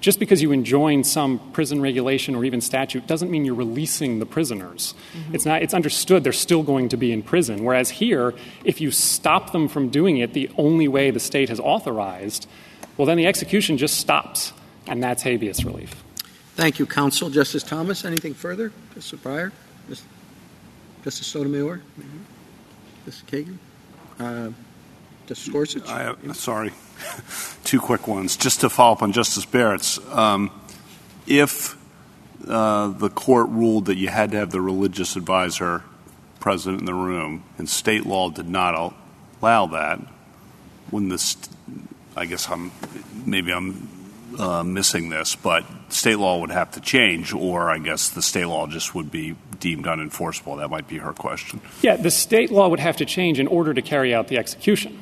just because you enjoin some prison regulation or even statute doesn't mean you're releasing the prisoners. Mm-hmm. It's not it's understood they're still going to be in prison. Whereas here, if you stop them from doing it the only way the state has authorized, well then the execution just stops. And that's habeas relief. Thank you, counsel. Justice Thomas, anything further? Justice Breyer? Justice Sotomayor? Mm-hmm. Justice Kagan? Uh, Justice Gorsuch? I, uh, sorry. <laughs> Two quick ones. Just to follow up on Justice Barrett's, um, if uh, the court ruled that you had to have the religious advisor present in the room and state law did not allow that, when this, I guess I'm, maybe I'm uh, missing this, but state law would have to change, or I guess the state law just would be deemed unenforceable. That might be her question. Yeah, the state law would have to change in order to carry out the execution.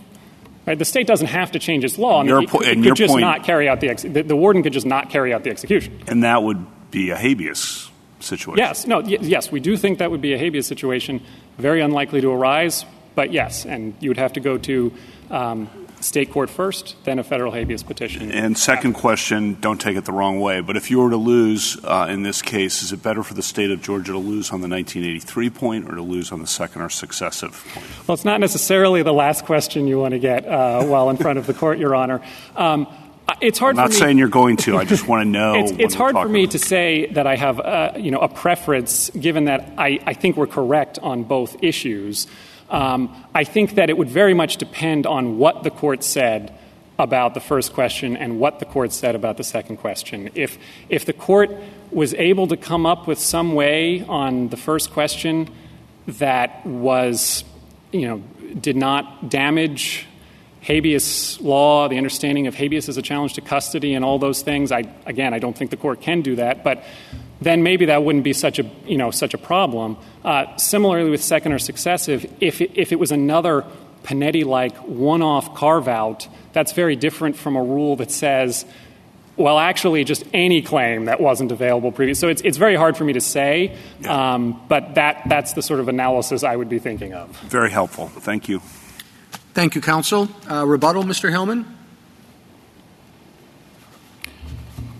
Right? The state doesn't have to change its law. I mean, po- it, it could just point, not carry out the, ex- the, the warden could just not carry out the execution. And that would be a habeas situation. Yes, no, y- yes, we do think that would be a habeas situation. Very unlikely to arise, but yes, and you would have to go to um, state court first, then a federal habeas petition. And second question, don't take it the wrong way, but if you were to lose uh, in this case, is it better for the state of Georgia to lose on the 1983 point or to lose on the second or successive point? Well, it's not necessarily the last question you want to get uh, while in front of the court, Your Honor. Um, it's hard. I'm not me, saying you're going to. I just want to know. it's, it's hard for me about. to say that I have, uh, you know, a preference, given that I, I think we're correct on both issues. Um, I think that it would very much depend on what the court said about the first question and what the court said about the second question. If, if the court was able to come up with some way on the first question that was, you know, did not damage habeas law, the understanding of habeas as a challenge to custody and all those things, I, again, I don't think the court can do that. But then maybe that wouldn't be such a you know such a problem. Uh, similarly, with second or successive, if it, if it was another Panetti-like one-off carve-out, that's very different from a rule that says, well, actually, just any claim that wasn't available previously. So it's, it's very hard for me to say, um, but that, that's the sort of analysis I would be thinking of. Very helpful. Thank you. Thank you, counsel. Uh, rebuttal, Mr. Hellman?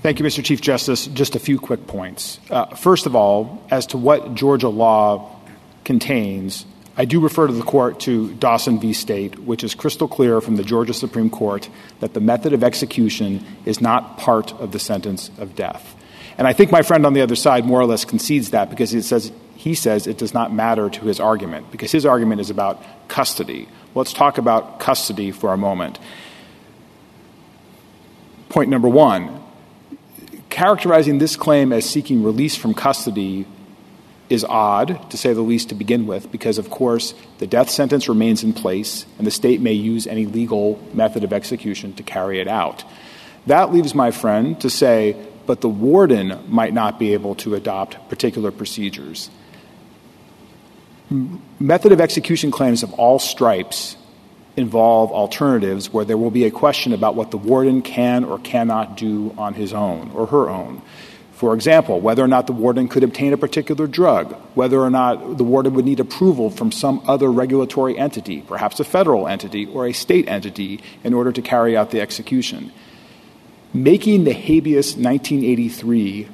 Thank you, Mr. Chief Justice. Just a few quick points. Uh, first of all, as to what Georgia law contains, I do refer to the court to Dawson v. State, which is crystal clear from the Georgia Supreme Court that the method of execution is not part of the sentence of death. And I think my friend on the other side more or less concedes that because it says, he says it does not matter to his argument, because his argument is about custody. Let's talk about custody for a moment. Point number one characterizing this claim as seeking release from custody is odd, to say the least, to begin with, because, of course, the death sentence remains in place and the state may use any legal method of execution to carry it out. That leaves my friend to say, but the warden might not be able to adopt particular procedures. Method of execution claims of all stripes involve alternatives where there will be a question about what the warden can or cannot do on his own or her own. For example, whether or not the warden could obtain a particular drug, whether or not the warden would need approval from some other regulatory entity, perhaps a federal entity or a state entity, in order to carry out the execution. Making the habeas 1983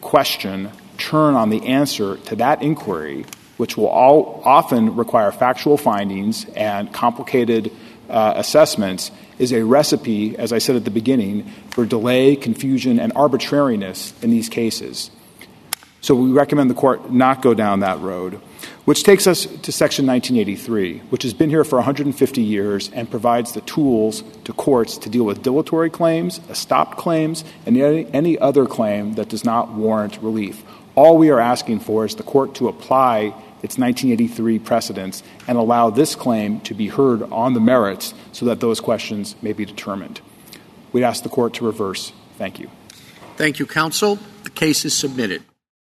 question turn on the answer to that inquiry which will all often require factual findings and complicated uh, assessments, is a recipe, as I said at the beginning, for delay, confusion, and arbitrariness in these cases. So we recommend the court not go down that road, which takes us to Section 1983, which has been here for 150 years and provides the tools to courts to deal with dilatory claims, estopped claims, and any, any other claim that does not warrant relief. All we are asking for is the court to apply its 1983 precedents and allow this claim to be heard on the merits so that those questions may be determined. We'd ask the court to reverse. Thank you. Thank you, counsel. The case is submitted.